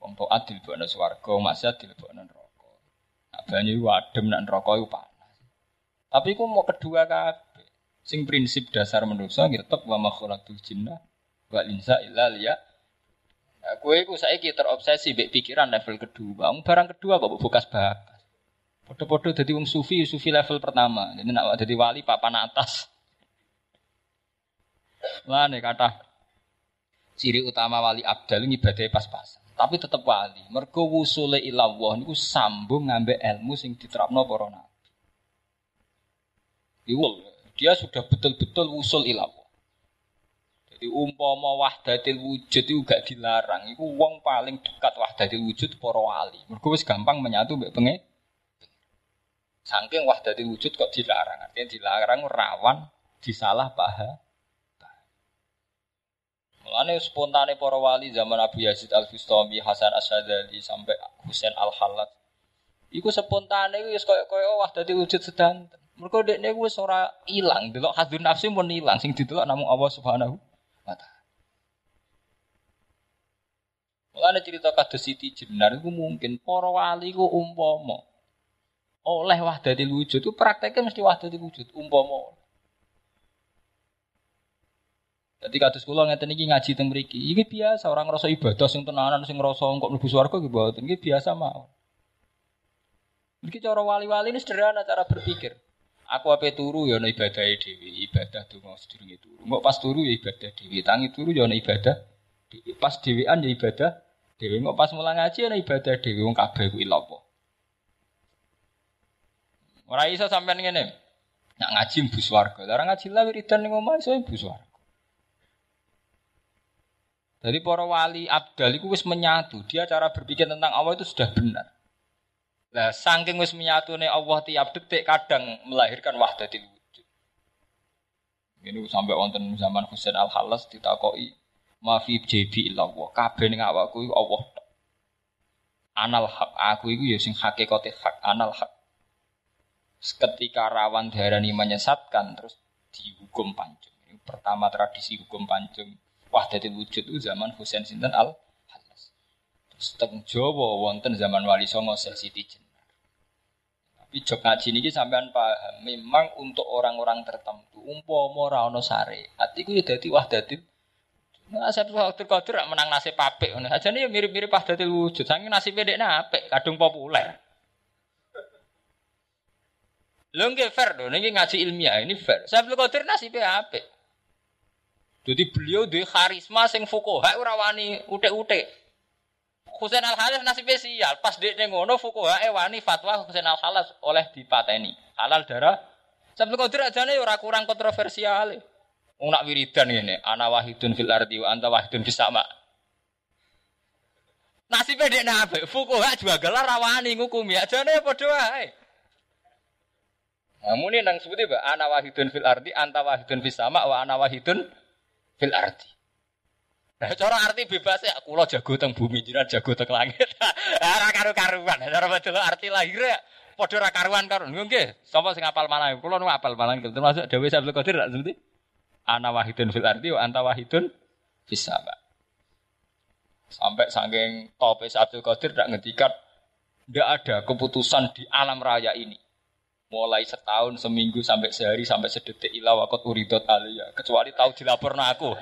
Wong taat dilebokno swarga, maksiat dilebokno neraka. Nah, banyu adem nak neraka iku panas. Tapi ku mau kedua kabeh. Sing prinsip dasar manusa tetep wa khalaqtul jinna Wa insa illa liya. Nah, kue ku saiki terobsesi pikiran level kedua. Barang kedua kok bukas bakas. Podo-podo jadi wong sufi, sufi level pertama. Jadi nak jadi wali papan atas. Lah nih kata ciri utama wali abdal ibadah pas-pasan. Tapi tetap wali. Mergo wusule ilawah niku sambung ngambil ilmu sing diterapno para nabi. Dia sudah betul-betul usul ilawah. Jadi umpama wahdatil wujud itu gak dilarang. Iku wong paling dekat wahdatil wujud para wali. Mergo wis gampang menyatu mbek pengen. Saking wahdatil wujud kok dilarang. Artinya dilarang rawan disalah paham. Mulane spontane para wali zaman Abu Yazid Al Bustami, Hasan Asyadzali sampai Husain Al Halat. Iku spontane wis koyo-koyo wahdatil wujud sedang. Mergo dekne wis ora ilang, delok hadun nafsi pun ilang, sing didelok namung Allah Subhanahu mata. Mulane cerita kados Siti Jenar itu mungkin para wali ku umpama oleh wahdatil wujud itu prakteknya mesti wahdatil wujud umpama. Jadi kados kula ngeten iki ngaji teng mriki. Iki biasa orang ngrasa ibadah sing tenanan sing ngrasa kok mlebu swarga iki mboten. Iki biasa mawon. Iki cara wali-wali ini sederhana cara berpikir. Aku apa turu ya ana ibadah dhewe, ibadah donga sedurunge turu. Engko pas turu ya ibadah dhewe, tangi turu ya ana ibadah dhewe. Pas dhewean ya ibadah dhewe. Engko pas mulang ngaji ana ibadah dhewe wong kabeh ku ilapa. Ora iso sampean ngene. Nak ngaji mbus warga. Lah ngaji lah wiridan ning omah iso mbus warga. Jadi para wali abdal itu wis menyatu. Dia cara berpikir tentang Allah itu sudah benar. Lah saking wis menyatune Allah tiap detik kadang melahirkan wahdatil wujud. Ini sampai wonten zaman Husain Al Halas ditakoki mafi JB illallah. Kabeh ning awakku Allah. Anal hak aku iku ya sing hakikate hak anal hak. Ketika rawan diarani menyesatkan terus dihukum pancung. Ini pertama tradisi hukum pancung wahdatul wujud itu zaman Husain Sinten al Halas. Terus teng Jawa wonten zaman Wali Songo Syekh Siti Jenar. Tapi jok ngaji niki sampean paham, memang untuk orang-orang tertentu umpama ora ana syariat iku ya dadi wahdatul Nah, saya waktu kotor menang nasib apik ngono. Ajane ya mirip-mirip wahdatul wujud. Saking nasib dekne apik, kadung populer. Lho nggih fair lho, niki ngaji ilmiah ini fair. Saya Qadir nasibnya apik. Jadi beliau duwe karisma sing fukoha ora wani utek-utek. Husain Al Halas nasib spesial. Pas dek ngono fukoha wani fatwa Husain Al Halas oleh dipateni. Halal darah. Sampai kodir aja nih ora kurang kontroversial. Wong nak wiridan ini, ana wahidun fil ardi wa anta wahidun fis sama. Nasibnya dek nabe, fukoha juga gelar rawani ngukumi aja nih padha wae. Namun ini nang sebuti ba, ana wahidun fil ardi, anta wahidun fis sama, wa ana wahidun fil arti. Nah, cara arti bebas ya, kulo jago teng bumi, jiran jago teng langit. Ora karu-karuan, cara betul arti lahir ya. Padha ora karuan karun. Nggih, sapa sing apal malah? Kulo nu apal malah termasuk Dewi Sabtu Qadir rak seperti ana wahidun fil arti wa anta wahidun fis sama. Sampai saking tope Sabtu Qadir tak ngedikat tidak ada keputusan di alam raya ini mulai setahun, seminggu, sampai sehari, sampai sedetik ilah wakot uridot alia. Kecuali tahu dilaporkan aku.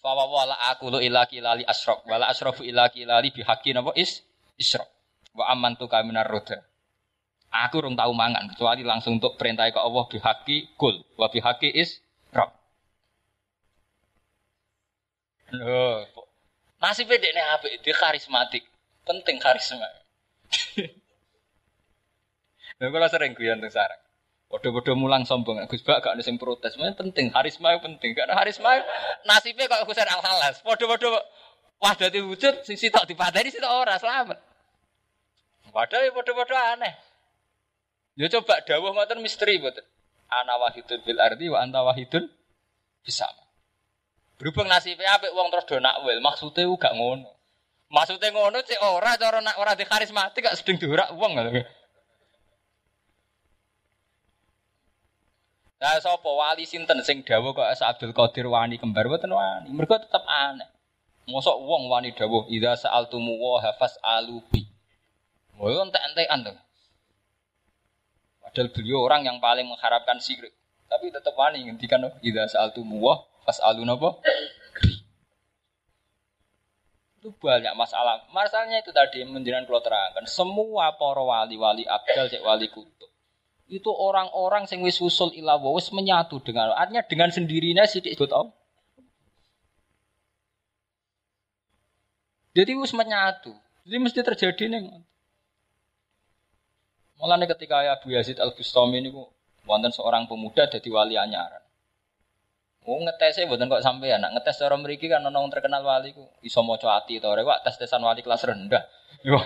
Fawa wala aku lu ilaki lali asrok. Wala asrofu ilaki lali bihaki napa is isrok. Wa aman tu kaminar roda. Aku rong tahu mangan kecuali langsung untuk perintah ke Allah bihaki kul. Wa bihaki is rok. Loh, nasib bedekne apik, dia karismatik. Penting karisma. Nah, kalau sering guyon tentang sarang. Bodoh-bodoh mulang sombong. Gus Bak gak ada yang protes. Penting. Karisma itu penting. Karena karisma nasibnya kok Gus Al Halas. Bodoh-bodoh wah dari wujud sing sitok dipateni sitok ora selamat. Padahal ya bodoh-bodoh aneh. Ya coba dawuh ngoten misteri mboten. Ana wahidun bil ardi wa anta wahidun bisa. Berhubung nasibnya apik wong terus do nakwil, maksudnya gak ngono. Maksudnya ngono cek ora cara nak ora di karismatik gak sedeng diurak wong ngono. Nah, sapa wali sinten sing dawuh kok Abdul Qadir wani kembar mboten wani. Mergo tetep aneh. Mosok wong wani dawuh idza sa'altumu wa hafas alubi. Wong entek-entekan to. Padahal beliau orang yang paling mengharapkan sirik. Tapi tetap wani ngendikan idza sa'altumu wa fas'alu napa? Itu banyak masalah. Masalahnya itu tadi menjelaskan kalau terangkan. Semua para wali-wali abdal, cek wali kutub. Itu orang-orang yang wis usul ila wis menyatu dengan artinya dengan sendirinya sidik ikut om. Jadi wis menyatu. Jadi mesti terjadi nih. Mulanya ketika Abu Yazid Al Bustami ini wonten seorang pemuda jadi wali anyaran. Oh ngetesnya buatan kok sampai anak ngetes cara meriki kan nong terkenal wali ku iso mau ati to rewak tes tesan wali kelas rendah. Yo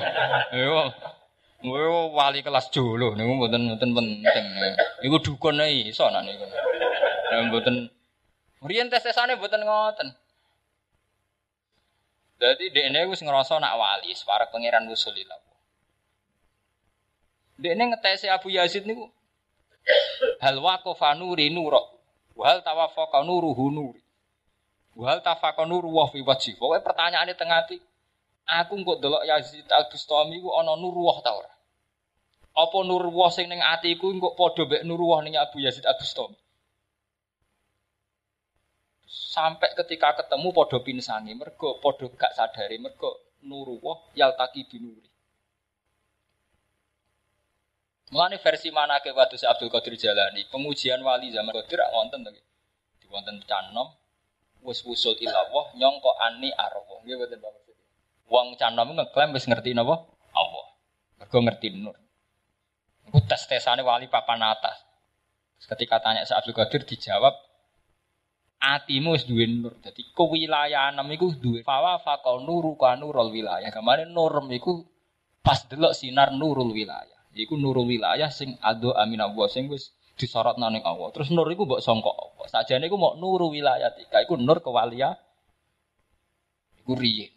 yo yo wali kelas dulu nih buatan buatan penting. Iku dukun nih iso nih niku. Buatan Rian tes tesane buatan ngoten. Jadi ini wis ngerasa nak wali, para pangeran wusulillah. Dekne ngetes Abu Yazid niku hal waqafa nuri nurok Wal tawafaqa nuruhu nuri. Wal tafaqa nuru wa fi wajhi. Pokoke pertanyaane teng ati. Aku kok delok Yazid Al-Bustami ku ana nur wah ta? Apa nur wah sing ning atiku kok padha mek nur wah ning Abu Yazid Al-Bustami? Sampai ketika ketemu padha pinsani, mergo padha gak sadari, mergo nur wah yaltaki binuri. Mulane versi mana ke waktu Abdul Qadir Jalani, pengujian wali zaman Qadir wonten to. Di wonten canom wis wusul ilawah nyongko ani arwah. Nggih boten Bapak. Wong canom ngeklaim wis ngerti napa? Mergo ngerti nur. Iku tes-tesane wali papan atas. Ketika tanya Syekh Abdul Qadir dijawab atimu wis duwe nur. Dadi kewilayahan iku duwe fawa faqa nuru ka nurul wilayah. Kamane nur iku pas delok sinar nurul wilayah. Iku nurul wilayah sing ado amin Allah sing wis disorot nang Allah. Terus nur iku mbok sangka apa? Sajane iku mau nuru wilayah tika iku nur kewaliya. Iku riyin.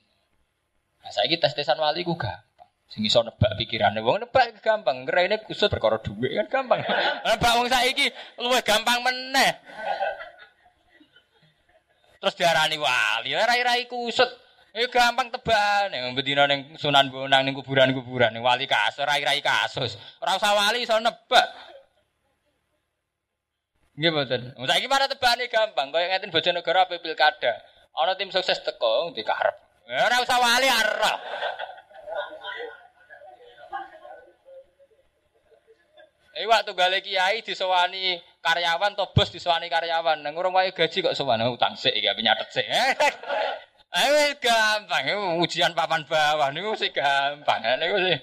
Nah, saiki tes-tesan wali ku gampang. Sing iso nebak pikirane wong nebak gampang, ngrene kusut perkara dhuwit kan gampang. Nebak wong saiki luwih gampang meneh. Terus diarani wali, rai-rai kusut. Eh gampang tebakan, yang bedina neng Sunan Bonang neng kuburan-kuburan neng wali kasus, rai-rai kasus. Ora usah wali iso nebak. Nggih mboten. Saiki para tebane gampang, kaya ngeten Bojonegoro apa pilkada. Ana tim sukses teko dikarep. Ora usah wali arep. Eh waktu gale kiai disewani karyawan to bos disewani karyawan. Nang urung wae gaji kok sewani utang sik iki nyatet sik. Eh gampang, ujian papan bawah niku sih gampang. Niku sih.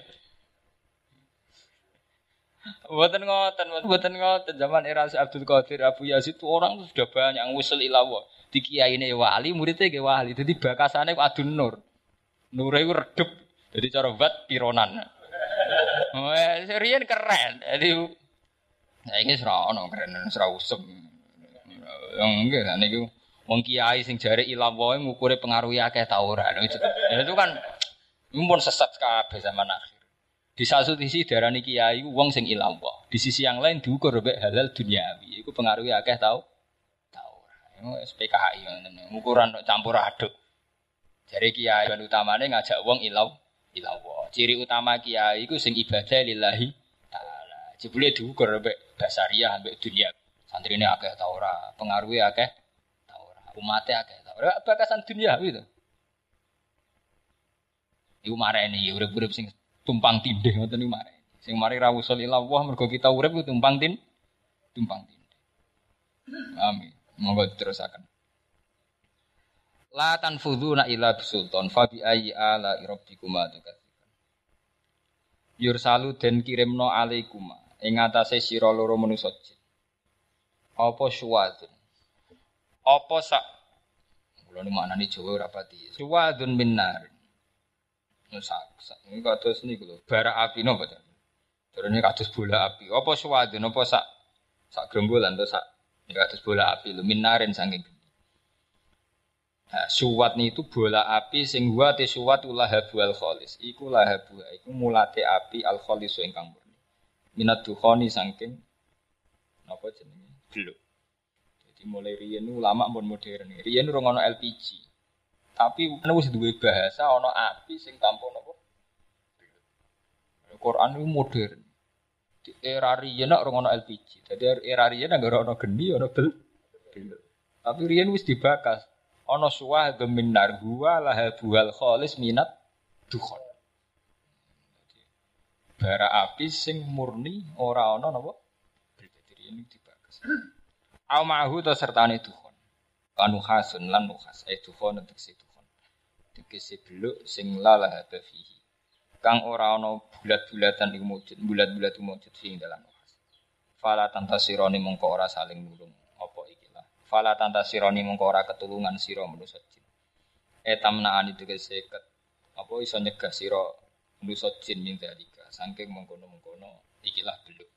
Buatan ngoten, buatan ngoten. Zaman era Abdul Qadir, Abu Yazid itu orang sudah banyak yang usul ilawo. Di kiai ini wali, muridnya ke wali. Jadi bakasannya adun nur. Nur itu redup. Jadi cara bat pironan. Wah, serian keren. Jadi Nah, ini serau no keren, serau usem. Yang enggak, ini wong kiai sing jare ilawoe ngukure pengaruh akeh ta ora. Itu, kan mumpun sesat kabeh zaman akhir. Di satu sisi darani kiai wong sing ilawo. Di sisi yang lain diukur mek halal duniawi. Iku pengaruh akeh tau tau ora. SPKHI ukuran campur aduk. Jare kiai ben utamane ngajak wong ilaw ilawo. Ciri utama kiai iku sing ibadah lillahi taala. Jebule diukur mek basariah mek dunia. Santrine akeh ta ora, pengaruhe akeh Umate akeh ta ora. Bakasan dunia gitu. Iku mareni urip-urip sing tumpang tindih ngoten niku mareni. Sing mari ra usul ila Allah mergo kita urip tumpang tin tumpang tindih. Amin. Monggo terusaken. La tanfuduna ila bisultan fa bi ayyi ala rabbikuma tukadziban. Yursalu den kirimno alaikuma ing atase sira loro manusa. Apa suwadun? Apa sak Kula nu maknane Jawa ora pati. Suwadun minnar. Sak sak ini kados niku lho, bara api napa to? Terus kados bola api. Apa suwadun apa sak sak gerombolan to sak kados bola api lho minarin saking Nah, suwat itu bola api sing wa te suwat lahabu al kholis. Iku lahabu iku mulate api al kholis ingkang murni. Minat dukhoni saking napa jenenge? Beluk. Mulai riyen ulama pun modern. Riyen ora ono LPG. Tapi ana wis duwe bahasa ono api sing tanpa napa? Quran itu modern. Di era riyen ora ono LPG. Jadi era riyen ora ono geni, ono bel. Tapi riyen wis dibakas ana suwah geminar huwa lahabuhal kholis minat dukhon. Bara api sing murni ora ana napa? Dadi ini dibagas. Au ma'hu ta sertane dukhon. Kanu hasun lan nukhas e dukhon si dukhon. Tegese beluk sing la lahaba fihi. Kang ora ana bulat-bulatan iku mujud, bulat-bulat iku mujud sing dalam nukhas. Fala tantasironi mongko ora saling nulung apa iki lah. Fala tantasironi mongko ora ketulungan sira manusa jin. Etamnaan itu keseket apa iso nyegah sira manusa jin min dalika. Saking mengkono-mengkono ikilah beluk.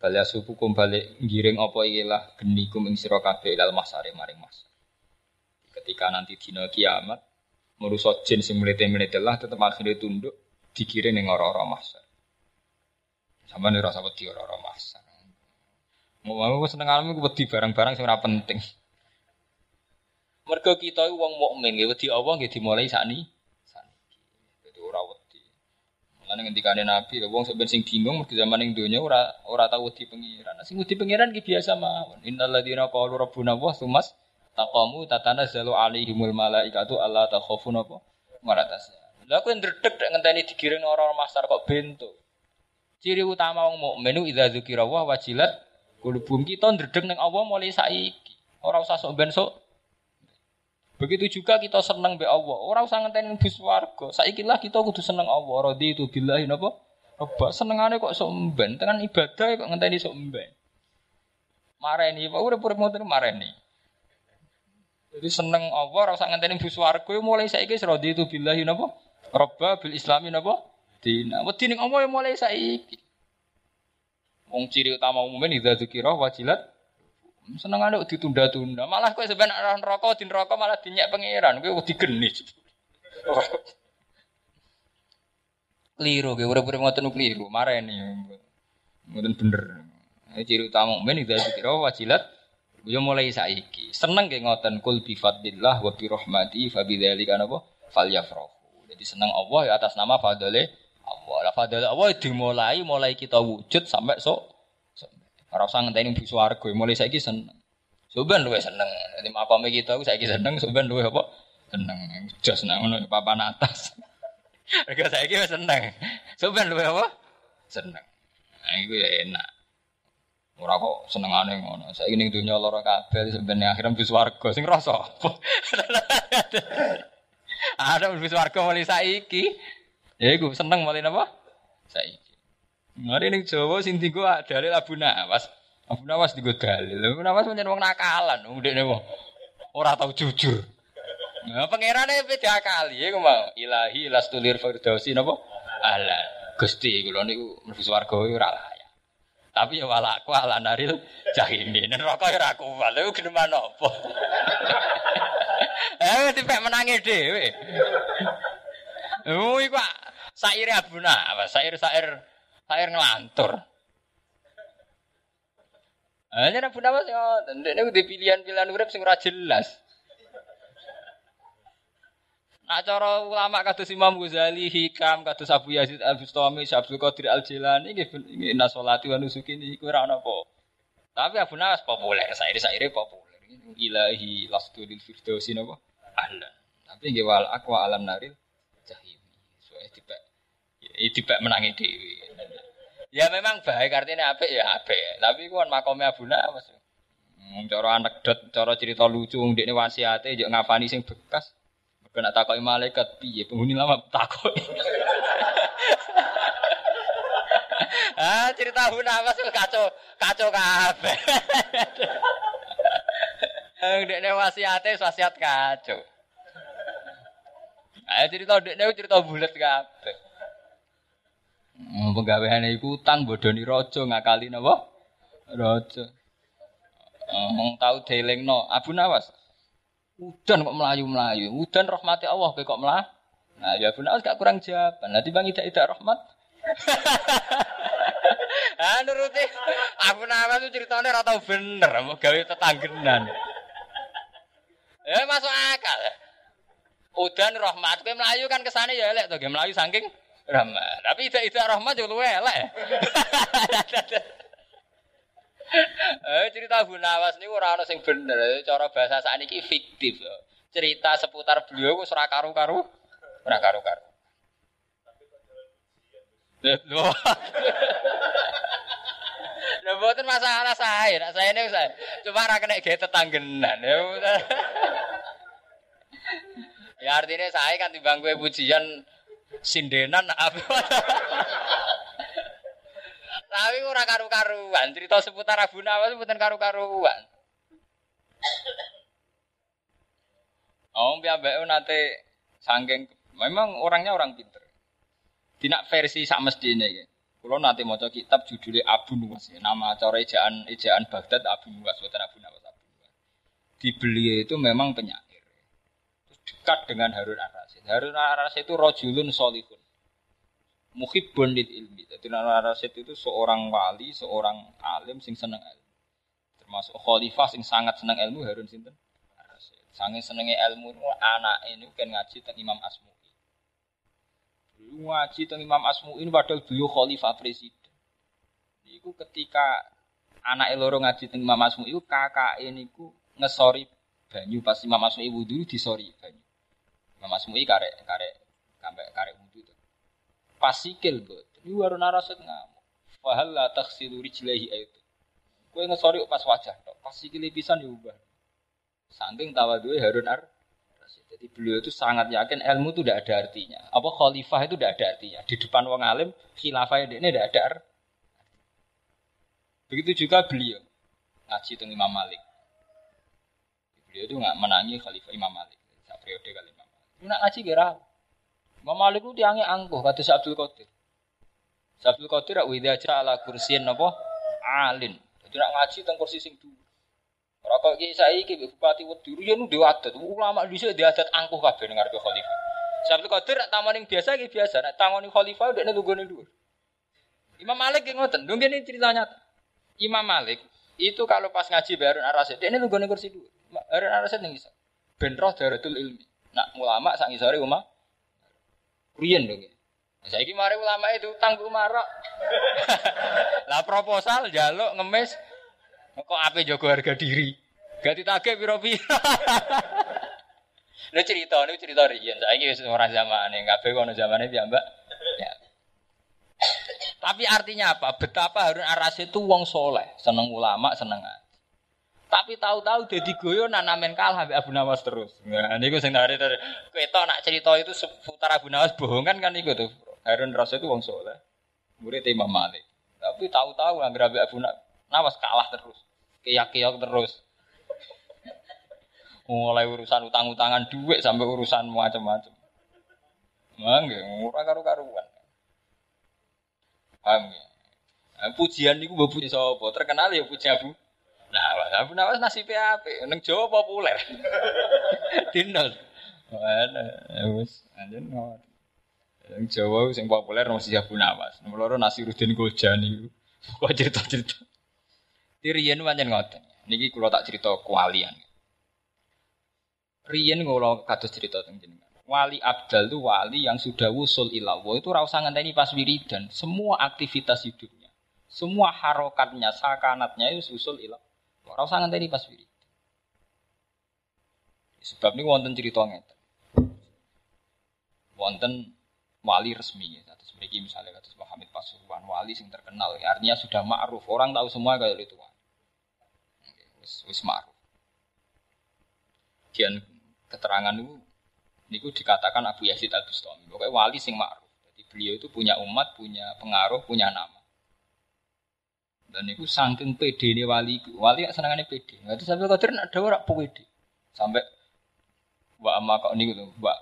Balya suku kum balik ngiring apa ikilah genikum ing sira kabeh ilal masare maring mas. Ketika nanti dina kiamat merusak jin sing melete-melete lah tetep akhirnya tunduk dikirim ning ora-ora masar. Sampeyan ora usah wedi ora-ora masar. Mau mau seneng alam iku wedi barang-barang sing ora penting. Mergo kita iku wong mukmin nggih wedi Allah nggih dimulai sakni. Saniki. Dadi ora wedi. Mulane ngendikane Nabi, wong sampeyan sing bingung mergo zaman ning donya ora ora tau wedi pengiran. Sing wedi pengiran ki biasa mawon. Innal ladzina qalu rabbuna Allah sumas taqamu tatanazzalu alaihimul malaikatu alla takhafu napa? Maratas. Lah aku ndredeg nek ngenteni digiring orang masar kok bento. Ciri utama wong mukmin itu idza dzukira wa wajilat kulubum kita ndredeg ning Allah mulai saiki. Ora usah sok sok. Begitu juga kita seneng be Allah. Ora usah ngenteni bus warga. Saiki lah kita kudu seneng Allah. Radi itu billahi napa? Roba senengane kok sok mben, tekan ibadah kok ngenteni sok mben. Mareni, Pak urip-urip ngoten mareni. Jadi seneng Allah rasa ngenteni bu swarga mulai saiki radi itu billahi napa? Robba bil islami napa? Dina. Wedi ning Allah mulai saiki. Wong ciri utama umumnya idza dzikra wajilat seneng ada ditunda-tunda. Malah kowe sebenarnya neraka di neraka malah dinyak pangeran. Kowe wedi genis. Keliru kowe urip-urip ngoten keliru. Mareni. Ngoten bener. Ini ciri utama mukmin idza dzikra wajilat Ya mulai saiki. Seneng ge ngoten kul bi fadlillah wa bi rahmati fa bidzalika napa falyafrahu. Jadi seneng Allah ya atas nama fadale Allah. Lah fadale Allah dimulai mulai kita wujud sampai sok Ora usah ngenteni bu swarga, mulai saiki seneng. Soben luwe seneng. Dadi makome kita saiki seneng, soben luwe apa? Seneng. Jos nang ngono papan atas. Mereka saiki wis seneng. Soben luwe apa? Seneng. Nah, iku ya enak. Ora kok senengane ngono. Saiki ning donya lara kabeh sebenarnya akhirnya mlebu swarga sing rasa. Ada mlebu swarga mulai saiki. Ya iku seneng mulai napa? Saiki. Ngari ning Jawa sing dienggo dalil Abu Nawas. Abu Nawas dienggo dalil. Abu Nawas pancen wong nakalan, wong dekne wong ora tau jujur. Nah, pangerane beda kali iku mau. Ilahi lastulir firdausi napa? Ala. Gusti kula niku mlebu swarga ora layak. Tapi ya walaku ala naril jahimi. Neraka ora kuwat. Lha geneman apa? Eh, dipek menangi dhewe. Oh, iku saire Abu Nawas, sair-sair Sair ngelantur. Hanya nak Nawas ya, ini udah pilihan-pilihan urip ora jelas. Nah cara ulama kados Imam Ghazali, Hikam, kados Abu Yazid Al Bustami, Syabdul Qadir Al Jilani nggih inna sholati wa nusuki niku ora apa. Tapi Abu Nawas populer, saire-saire populer. Ilahi lastu lil firdausi napa? Ahlan. Tapi nggih wal aqwa alam naril jahim. Soale dipek dipek menangi dhewe. Ya memang baik artinya apa ya apa. Tapi kan makomnya Abu Nawas. Hmm, cara anekdot, cara cerita lucu ndekne wasiate yo ngafani sing bekas. Nak takoki malaikat piye penghuni lama takoki. ah, cerita Abu Nawas kacau kacau kabeh. Ndekne wasiate wasiat kacau. Ayo cerita ndekne cerita bulat kabeh. Penggaweane iku utang bodoni raja ngakali napa? Raja. Wong tau delingno Abu Nawas. Udan kok melayu-melayu. Udan rahmati Allah kok melah. Nah, ya Abu Nawas gak kurang jawaban. Nanti Bang tidak tidak rahmat. ah nuruti Abu Nawas itu ceritanya ora bener, mau gawe tetanggenan. Eh masuk akal. Udan rahmat kowe melayu kan kesane ya elek to, melayu saking rahmat. Tapi tidak tidak rahmat juga luwe elek. eh cerita Abu Nawas ini ora ana sing bener. Cara bahasa sakniki fiktif. Cerita seputar beliau wis ora karu-karu. Ora karu-karu. Lho. Lha mboten masalah saya, nak saya ini saya. Cuma ora kena ge tetanggenan. Ya, ya artinya saya kan timbang gue pujian sindenan apa tapi ora karu-karuan cerita seputar Abu Nawas seputar karu-karuan Oh, biar nanti sangking memang orangnya orang pinter. Tidak versi sak mestine. Kalau nanti mau kitab judulnya Abu Nuwas ya. Nama cara ejaan ejaan Baghdad Abu Nuwas bukan Abu Nawas Abu Nuwas. Dibeli itu memang penyair. Dekat dengan Harun ar Harun Ar-Rasyid itu rojulun solihun. Muhibbun lil ilmi. Jadi Harun Ar-Rasyid itu seorang wali, seorang alim sing seneng ilmu. Termasuk khalifah sing sangat seneng ilmu Harun sinten? Ar-Rasyid. Sange senenge ilmu anak ini kan ngaji tentang Imam Asmu'i. Ngaji tentang Imam Asmu'i ini padahal beliau khalifah presiden. Iku ketika anak loro ngaji tentang Imam Asmu'i kakak ini ku ngesori banyu pas Imam Asmu'i wudhu disori banyu. Imam Asmu'i karek karek sampai karek wudhu itu. Pasikil buat. Ini baru narasut ngamuk. Fahal la taksilu rijlahi itu. Kue ngesori pas wajah tok. Pasikil pisan diubah. Saking tawa dua Harun Ar. Jadi beliau itu sangat yakin ilmu itu tidak ada artinya. Apa khalifah itu tidak ada artinya. Di depan wong alim, khilafah ini tidak ada artinya. Begitu juga beliau ngaji tentang Imam Malik. Beliau itu nggak menangi Khalifah Imam Malik. Saat periode kali. Itu nak ngaji kira. Imam Malik itu tiangnya angkuh kata Abdul Qadir. Abdul Qadir rak widha ala kursiin apa? Alin. Jadi nak ngaji tentang kursi sing dulu. Ora kok iki saiki bupati wedi ya nu dhewe adat. Ulama dhisik dia adat angkuh kabeh ning ngarepe khalifah. Sabtu Qadir nak taman yang biasa iki biasa, nak tangoni khalifah ndekne lunggone dhuwur. Imam Malik yang ngoten, dong ini ceritanya. Imam Malik itu kalau pas ngaji Harun Ar-Rasyid, dia ini lunggone kursi dhuwur. Harun Ar-Rasyid ning isor. Ben roh daratul ilmi. Nak ulama sak ngisore umah. Riyen dong. Saya ini mari ulama itu tangguh marok. lah proposal jaluk ngemis Kok ape jago harga diri? Gak ditagih piro-piro. Ini cerita, ini cerita riyen. Saiki wis ora zamane, kabeh kono zamane piyambak. Ya. Tapi artinya apa? Betapa Harun Ar-Rasyid itu wong soleh, seneng ulama, seneng Tapi tahu-tahu jadi goyo nanamen kalah Habib Abu Nawas terus. Nah, niku sing dari dari ketok nak cerita itu seputar Abu Nawas bohong kan kan niku tuh. Harun Rasyid itu wong soleh. Murid Imam Malik. Tapi tahu-tahu nggak Habib Abu Nawas kalah terus. Keyak-keyak terus. Mulai urusan utang-utangan duit sampai urusan macam-macam. Mangga, ora karu-karuan. Paham ya? Pujian niku mbok puji sapa? Terkenal ya puji Abu. Nah, Abu Nawas nasibnya apa? Neng Jawa populer. Dinol. Wis anjen ngono. Yang Jawa sing populer masih Abu Nawas. Nomor loro Nasiruddin Gojani. Kok cerita-cerita. Tirian pancen ngoten. Niki kula tak cerita kewalian. Riyen kula kados cerita jenengan. Wali Abdal itu wali yang sudah wusul ilallah itu rasa ngenteni pas wiridan. Semua aktivitas hidupnya, semua harokatnya, sakanatnya itu usul ilallah. Rasa ngenteni pas wiridan. Sebab ini wonten cerita ngeten. Wonten wali resmi ya. Terus mereka misalnya kata Muhammad Pasuruan, wali sing terkenal. Ya, artinya sudah ma'ruf. Orang tahu semua kayak itu wis wis ma'ruf. Kian keterangan itu niku dikatakan Abu Yazid Al Bustami. Pokoknya wali sing ma'ruf. Jadi beliau itu punya umat, punya pengaruh, punya nama. Dan itu saking pede ini wali, wali yang senangannya pede. Nggak itu sampai kau ada orang pede. Sampai wa amma kau niku tuh, wa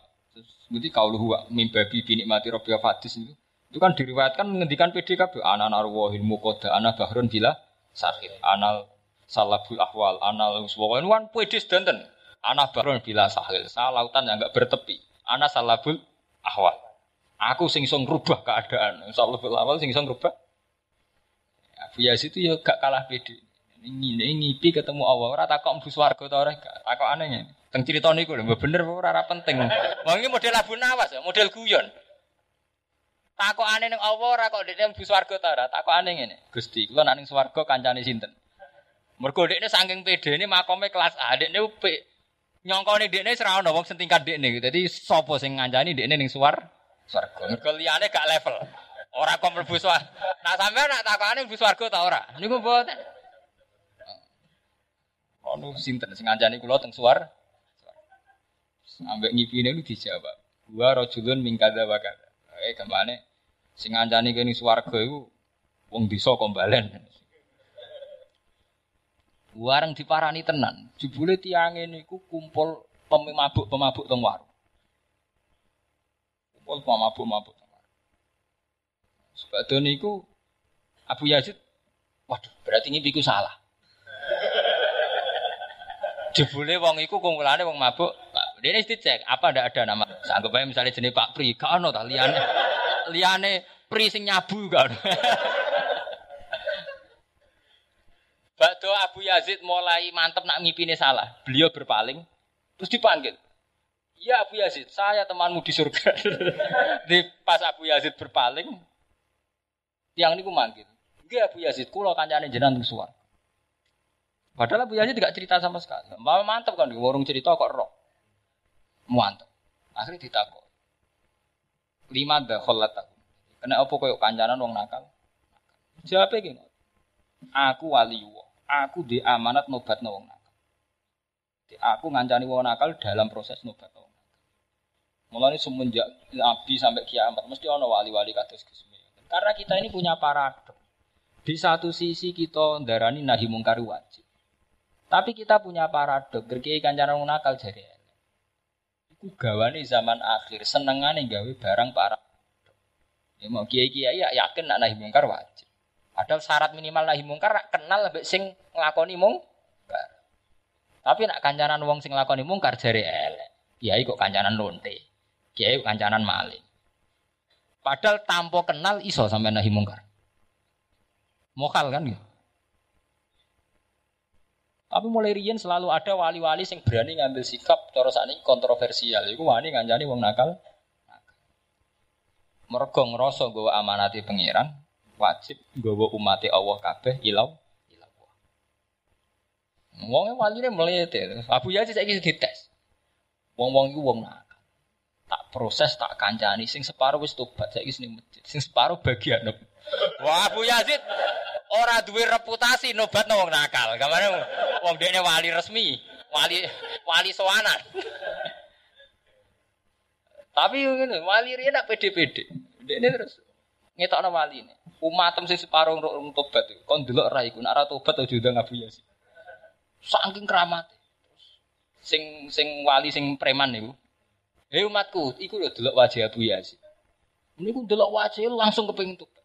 Berarti kau lu wa mimbabi mati robbia fadis itu. Itu kan diriwayatkan menghentikan pede kabeh. Ana narwahil mukoda, ana bahrun bila sakit, anal salabul ahwal anal pokoknya wan puedis danten ana baron bila sahil lautan yang enggak bertepi ana salabul ahwal aku sing iso ngrubah keadaan salabul ahwal sing iso ngrubah Abu Yazid itu ya gak kalah pede ini ngipi ketemu Allah. Ora takok mlebu swarga ta ora takok aneh. Teng cerita niku lho bener ora ora penting. Wong iki model Abu Nawas model guyon. Takok aneh ning Allah ora kok dhekne mlebu swarga ta ora takok aneh ngene. Gusti kula nek ning swarga kancane sinten? Mergo dekne saking PD ini makome kelas A, pe nyongkone dekne ora ono wong sing tingkat dekne. Dadi sapa sing ngancani dekne ning suar swarga. Mergo liyane gak level. Ora kok mlebu swarga. Nah sampean nak takokane mlebu swarga ta ora? Niku mboten. Ono sinten sing ngancani kula teng suar? Ambek ngipine lu dijawab. Gua rajulun mingkada wakada. Eh kemane sing ngancani kene swarga iku wong desa kombalen. Warang diparani tenan. Jebule tiang ini ku kumpul pemabuk-pemabuk teng warung. Kumpul pemabuk-pemabuk teng warung. Sebab niku Abu Yazid waduh berarti ini biku salah. Jebule wong iku kumpulane wong mabuk. Dia ini dicek apa ndak ada nama. Sanggup aja misalnya jenis Pak Pri, gak ono ta liane liane Pri sing nyabu gak Bakdo Abu Yazid mulai mantep nak ngipine salah. Beliau berpaling, terus dipanggil. Iya Abu Yazid, saya temanmu di surga. di pas Abu Yazid berpaling, tiang ini manggil. Iya Abu Yazid, kulo kancane jenengan suar. Padahal Abu Yazid tidak cerita sama sekali. Mama mantep kan, di warung cerita kok roh. Mantep. Akhirnya ditakut. Lima dah kholat aku. Kena apa koyo kancanan wong nakal? Jawabnya gini. Aku wali aku di amanat nobat wong nakal. Aku ngancani wong nakal dalam proses nobat wong Mulai semenjak Nabi sampai kiamat mesti ono wali-wali kados Gus Karena kita ini punya paradok. Di satu sisi kita darani nahi mungkar wajib. Tapi kita punya paradok. Gerkiai kancaran nakal jari Iku gawane zaman akhir senengane gawe barang para Ya mau kiai-kiai ya yakin nak nahi mungkar wajib. Padahal syarat minimal nahi mungkar kenal lebih sing nglakoni mungkar. Tapi nak kancanan wong sing nglakoni mungkar jari elek. Kiai kok kancanan lonte. Kiai kancanan maling. Padahal tanpa kenal iso sampai nahi mungkar. Mokal kan ya. Tapi mulai rian selalu ada wali-wali yang berani ngambil sikap cara ini kontroversial. Iku wani ngancani wong nakal. Mergo ngrasa nggawa amanati pangeran, wajib nggawa umate Allah kabeh ilau ilau. Wong waline mlete. Abu Yazid saiki dites. Wong-wong iku wong nakal proses tak kancani. Sing separuh wis tobat saiki ning masjid. Sing separuh bagian. Wah Abu Yazid ora duwe reputasi nobat wong nakal. Gamane wong dene wali resmi wali wali soanan. Tapi ngene wali riyen nak pede-pede. Dene terus ngetokno wali ini. Umatem sing separuh untuk tobat kon delok ra iku nak ora tobat aja ndang Abu Yazid. Saking keramat. Sing sing wali sing preman niku Hei umatku, iku lho delok wajah Abu Yazid. Niku delok wajah langsung kepengin tobat.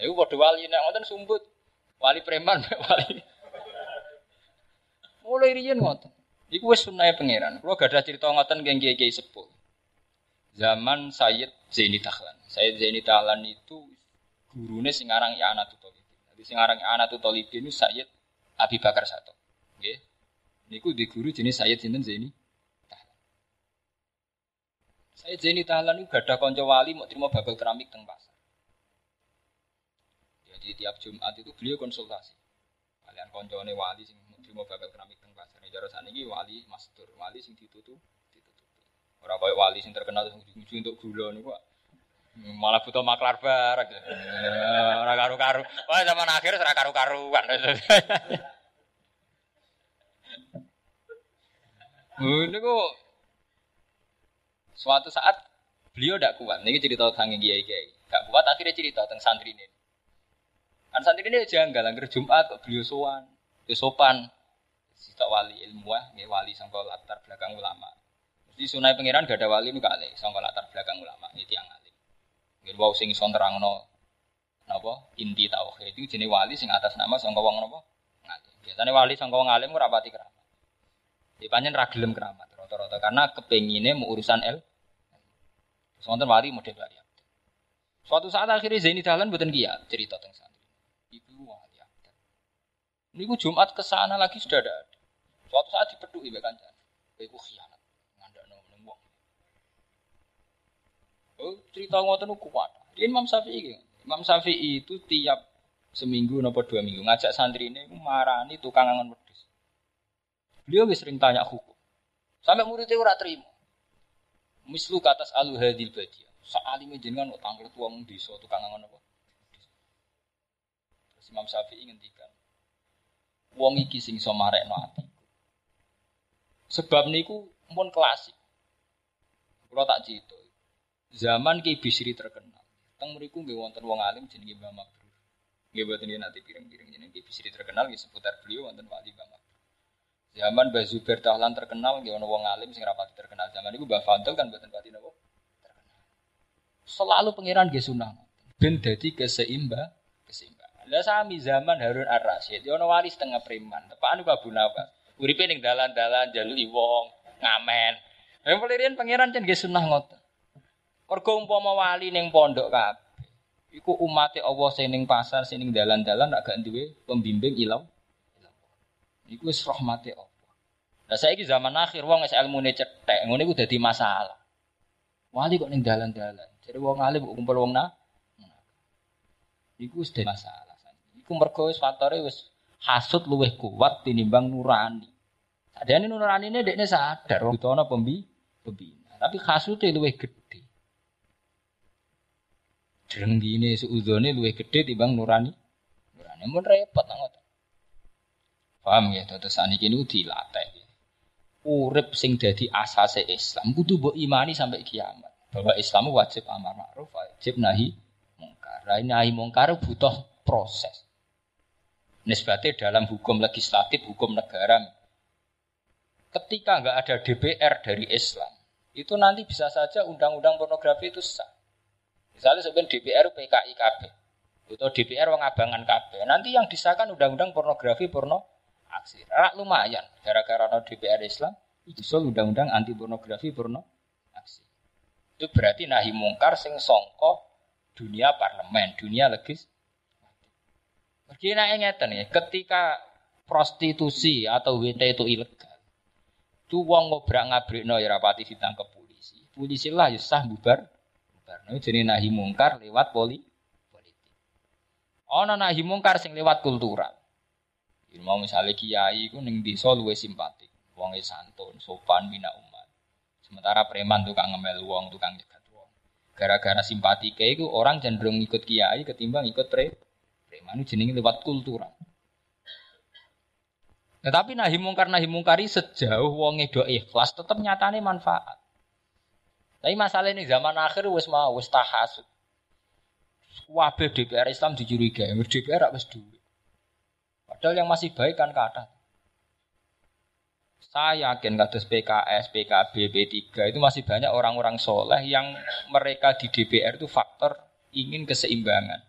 Iku padha wali nek ngoten sumbut. Wali preman wali. Mulai riyen ngoten. Iku wis sunahe pangeran. Gak ada cerita ngoten geng kiai sepuh. Zaman Sayyid Zaini Tahlan. Sayyid Zaini Tahlan itu gurune sing aran I'anatul Talibin. Jadi sing aran I'anatul Talibin itu Sayyid Abi Bakar Sato. Nggih. Niku di guru jenis Sayyid sinten Zaini saya Zaini Tahlan itu gak ada konco wali mau terima babel keramik teng pasar. Jadi tiap Jumat itu beliau konsultasi. Kalian koncone wali sing mau terima babel keramik teng pasar. Jaro ini wali master, wali sing ditutup, ditutup. Orang kaya wali sing terkenal sing diuji untuk gula nih kok. Malah butuh maklar barak. Ora karu-karu. Wah zaman akhir ora karu-karuan. Ini kok Suatu saat beliau tidak kuat. Ini cerita tentang kiai kiai. Gak kuat akhirnya cerita tentang santri ini. Kan santri ini janggal, angker Jumat beliau sowan, dia sopan. Sita wali ilmuah, ya wali sangka latar belakang ulama. Mesti sunai pangeran gak ada wali nu kali, sangka latar belakang ulama. Ini tiang alim. Mungkin wow sing son terangno napa inti tauhid itu jenis wali sing atas nama sangka wong napa ngalim. Biasanya wali sangka wong alim ora pati keramat. Di panjen ra keramat rata-rata karena kepengine mau urusan el Sonten wali model wali Suatu saat akhirnya Zaini Dahlan buatan dia cerita tentang santri. Ibu wali abad. Niku Jumat ke sana lagi sudah ada. Suatu saat dipedui mbek kancan. Iku khianat. Ngandakno ning wong. Oh, cerita ngoten kuat. Imam Syafi'i Imam Syafi'i itu tiap seminggu nopo dua minggu ngajak santri ini marani tukang angon wedhus. Beliau sering tanya hukum. Sampai muridnya ora terima. Mislu katas alu hadil badia. Sa'alime jenengan kok tangkel tuang desa tukang apa? Terus Imam Syafi'i ngendikan, wong iki sing iso marekno. Sebab niku pun klasik. Kalau tak cerita. Zaman Ki Bisri terkenal. Teng mriku nggih wonten wong alim jenenge Mbah Mabrur. Nggih boten nanti piring-piring jenenge Ki Bisri terkenal nggih seputar beliau wonten wali Mbah Zaman Mbah Zubair Dahlan terkenal, nggih ono wong alim sing rapati terkenal. Zaman itu Mbah Fadl kan mboten pati napa terkenal. Selalu pangeran nggih sunah. Ben dadi keseimba, keseimbangan. Lah sami zaman Harun Ar-Rasyid, ono wali setengah preman. Tepaan Abu Nawas. Uripe ning dalan-dalan jaluki wong, ngamen. Yang pelirian pangeran kan nggih sunah ngoten. Mergo umpama wali ning pondok kabeh. Iku umate Allah sing pasar, sing ning dalan-dalan agak duwe pembimbing ilau. Iku wis rahmate Allah. Lah saiki zaman akhir wong wis ilmune cetek, ngene iku dadi masalah. Wali kok ning dalan-dalan. Jadi wong alim kok kumpul wong na. Iku wis dadi masalah. Iku mergo wis faktore wis hasud luwih kuat tinimbang nurani. Sadene nurani ini dekne sadar wong ana pembi pembina. Tapi hasute luwih gede. Drenggine seudone luwih gede timbang nurani. Nurani mun repot nang Paham ya? Terus saniki niku dilatih. Urip sing dadi asase Islam kudu mbok imani sampai kiamat. Bahwa Islam wajib amar ma'ruf, wajib nahi mungkar. Nah, nahi mungkar butuh proses. Nisbatnya dalam hukum legislatif, hukum negara. Ketika nggak ada DPR dari Islam, itu nanti bisa saja undang-undang pornografi itu sah. Misalnya sebenarnya DPR PKI KB, atau DPR wong abangan KB. Nanti yang disahkan undang-undang pornografi porno aksi. Rak lumayan, gara-gara no DPR Islam, itu soal undang-undang anti pornografi porno aksi. Itu berarti nahi mungkar sing songko dunia parlemen, dunia legis. Begini ngeten ya, ketika prostitusi atau WT itu ilegal, Tu wong ngobrak no ya ditangkap polisi. Polisi lah ya sah bubar. Bubar. Nah, jadi nahi mungkar lewat poli politik. Ono nahi mungkar sing lewat kultural. Mau misalnya kiai ku ning desa luwe simpatik. Wonge santun, sopan, bina umat. Sementara preman tukang ngemel wong, tukang nyegat wong. Gara-gara simpati kiai ku orang cenderung ikut kiai ketimbang ikut pre preman itu jenenge lewat kultural. Tetapi nahi mungkar nahi mungkari sejauh wong do ikhlas tetap nyatane manfaat. Tapi masalah ini zaman akhir wis mau wis tahasud. Wabe DPR Islam dicurigai, DPR wis duit. Padahal yang masih baik kan kata. Saya yakin kados PKS, PKB, P3 itu masih banyak orang-orang soleh yang mereka di DPR itu faktor ingin keseimbangan.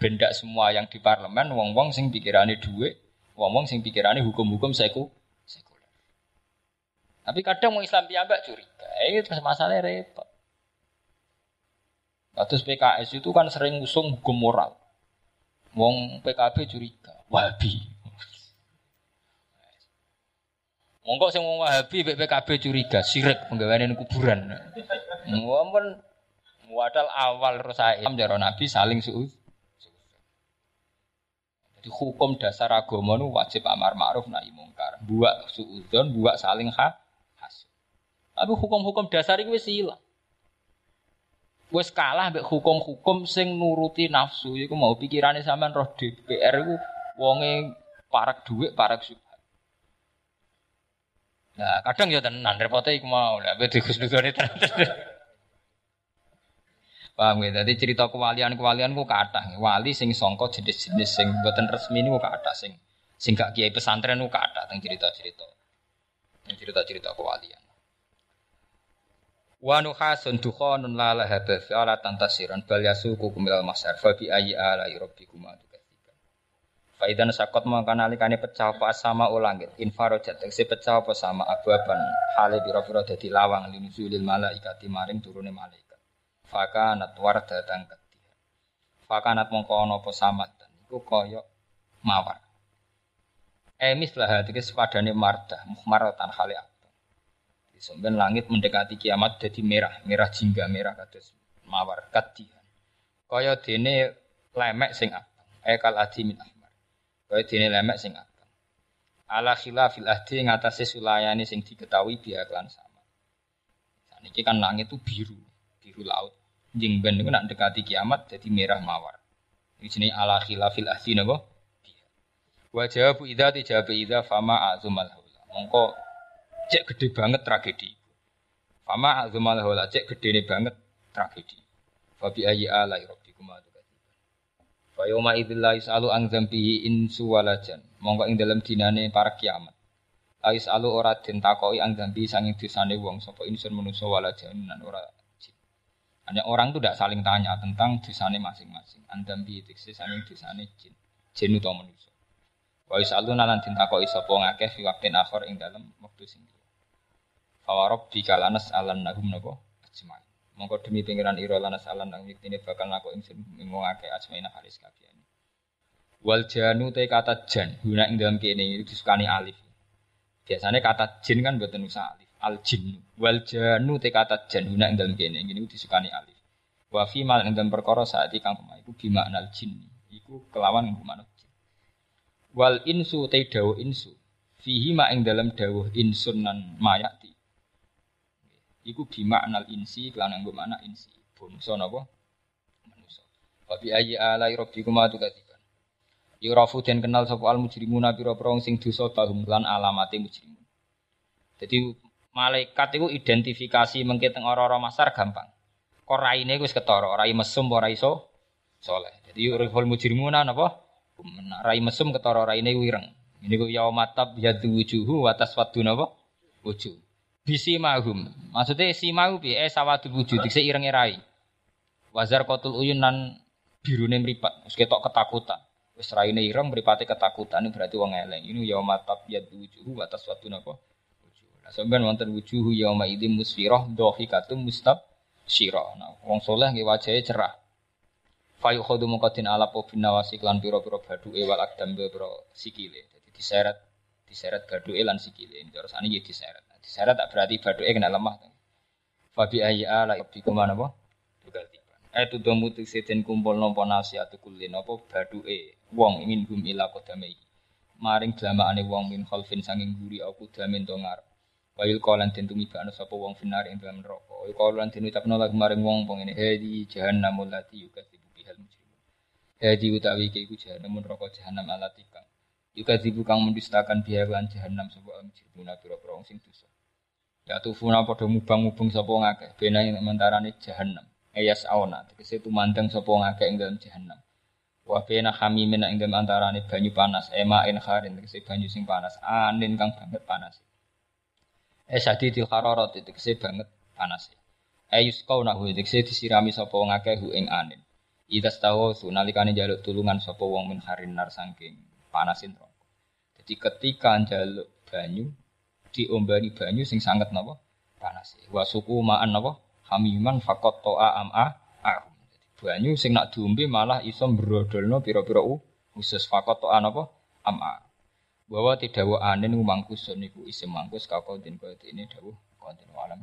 Benda semua yang di parlemen, wong-wong sing pikirannya duit, Ngomong sing pikirannya hukum-hukum seku sekuler. Tapi kadang mau Islam piyambak curiga. Eh, itu masalahnya repot. Kados PKS itu kan sering usung hukum moral. Wong PKB curiga, Wahabi. Monggo sing wong Wahabi PKB curiga, sirik penggaweane kuburan. Mumpun wadal awal Rasul jaro Nabi saling suud jadi hukum dasar agama itu wajib amar ma'ruf nahi mungkar. Buat suudon, buat saling ha has. Tapi hukum-hukum dasar itu wis hilang. Wis kalah mbek hukum-hukum sing nuruti nafsu iku mau pikirane sampean roh DPR iku wonge parak dhuwit, parak subhat. Nah, kadang ya tenan repote iku mau lah mbek digus-dugone tenan. Paham ya? Jadi cerita kewalian-kewalian ku kata Wali sing songko jenis-jenis sing buatan resmi ini ku kata sing sing gak kiai pesantren ku kata tentang cerita-cerita. Tentang cerita-cerita kewalian. Wa nuhasun dukhonun la la hadath ala tantasiran bal yasuku kumil masar fa bi ayyi ala rabbikum atukatsiban. Fa idan sakot mangka nalikane pecah apa sama ulangit infarojat tegese pecah apa sama ababan hale biro-biro dadi lawang linuzulil malaikati maring turune malaikat. Fakanat wardatan ketiha. Fakanat mongko ana apa dan iku kaya mawar. Emis lah hati sepadane mardah muhmaratan hale abang. Sampeyan langit mendekati kiamat jadi merah, merah jingga merah kados mawar katihan. Kaya dene lemek sing abang, ekal adi min. Kaya dene lemek sing abang. Ala khilafil ahdi ngatasé sulayani sing diketahui biar kelan sama. Saniki kan langit itu biru, biru laut. Jing ben niku nak dekati kiamat jadi merah mawar. Ini sini ala khilafil ahdi napa? Wa jawabu idza dijawab idza fama azumal haula. Mongko cek gede banget tragedi. Fama azumal haula cek gede banget tragedi. Fa bi ayyi ala Fa yawma idzil la yasalu an dzambihi insu walajan. Mongko ing dalam dinane para kiamat. Ais alu ora den takoki ang dzambi sanging dosane wong sapa insun manusa walajan nan ora hanya orang itu tidak saling tanya tentang desane masing-masing. Andambi diksi saling desane jin. Jin atau manusia. Wa isalu nalan dintakoki sapa ngakeh fi waqtin akhir ing dalam waktu sing. Fa rabbika lanas alan nahum napa ajmain. Monggo demi pengiran ira lanas alan nang wiktine bakal ngako ingsun ing wong akeh ajmain halis kabehane. Wal janu te kata jan. Guna ing dalam kene itu disukani alif. Biasanya kata jin kan buatan nusa alif. Al jin. Wal janu te kata jan. Guna ing dalem kene ngene disukani alif. Wa fi mal ing dalem perkara saat kang iku bi maknal jin. Iku kelawan nggo manut jin. Wal insu te dawuh insu. Fihi ma ing dalem dawuh insun nan mayati iku bi maknal insi kelawan nggo makna insi bangsa napa manusa wa bi ayyi ala rabbikum atukadziban Yurafu den kenal sapa al mujrimuna pira-pira sing dosa bahum lan alamate mujrimun. Jadi malaikat itu identifikasi mengke ora-ora masar gampang. Kok raine wis ketara, rai mesum ora iso soleh. Jadi yuriful mujrimuna napa? Rai mesum ketara raine wireng. Ini ku yaumatab yadu wujuhu wa taswaddu napa? Wujuh. Bisi mahum. Maksudnya si mahu bi eh sawadul wujuh dikse ireng rai. Wazar kotul uyun nan birune mripat, wis ketok ketakutan. Wis raine ireng mripate ketakutan ini berarti wong eleng. Ini yaumatab yadu wujuhu wa taswaddu napa? Lah sampean wonten wujuhu yauma idzin musfirah dhahikatum mustab syirah. Nah, wong soleh nggih wajahe cerah. Fayu khodu muqaddin ala po binawasi klan piro-piro baduke wal akdam piro sikile diseret diseret baduke lan sikile. Terus ane ya diseret. Diseret tak berarti baduke kena lemah. Fabi ayyi ala rabbikum napa? Tugal tiba. Eh tudo mutik seden kumpul nampa nasihat kulin apa baduke wong ingin gum ila kodame iki. Maring dlamakane wong min khalfin sanging guri aku damen to ngarep. Wayul kolan den tumibakno sapa wong finar ing dalam neraka. Wayul kolan den ucapno lagi maring wong pengene hadi jahannamul lati yukadzibu bihal mujrimun. Hadi utawi jahannam neraka jahannam alatikang. Juga dibu kang mendustakan biaya lan jahanam sapa mujrimuna pira-pira sing dosa. Ya tufuna padha mubang-mubung sapa ngakeh bena ing mentarane jahanam. Ayas auna tegese tumandang sapa ngakeh ing dalam jahanam. Wa bena hamimin ing dalam antarane banyu panas, ema in kharin tegese banyu sing panas, anin kang banget panas. Es hadidil hararat tegese banget panas. Ayus kau nahu tegese disirami sapa ngakeh hu ing anin. Idas tahu nalikane jaluk tulungan sapa wong min harin nar sangking panasin rokok. Jadi ketika njaluk banyu diombani banyu sing sangat napa panas. Wa suku ma'an napa hamiman fakot to'a am'a. Jadi banyu sing nak diombe malah iso mbrodolno pira-pira khusus fakot to'a napa am'a. Bahwa tidak wa anin mangkus niku isim mangkus kakau din kaya ini dawuh konten alam.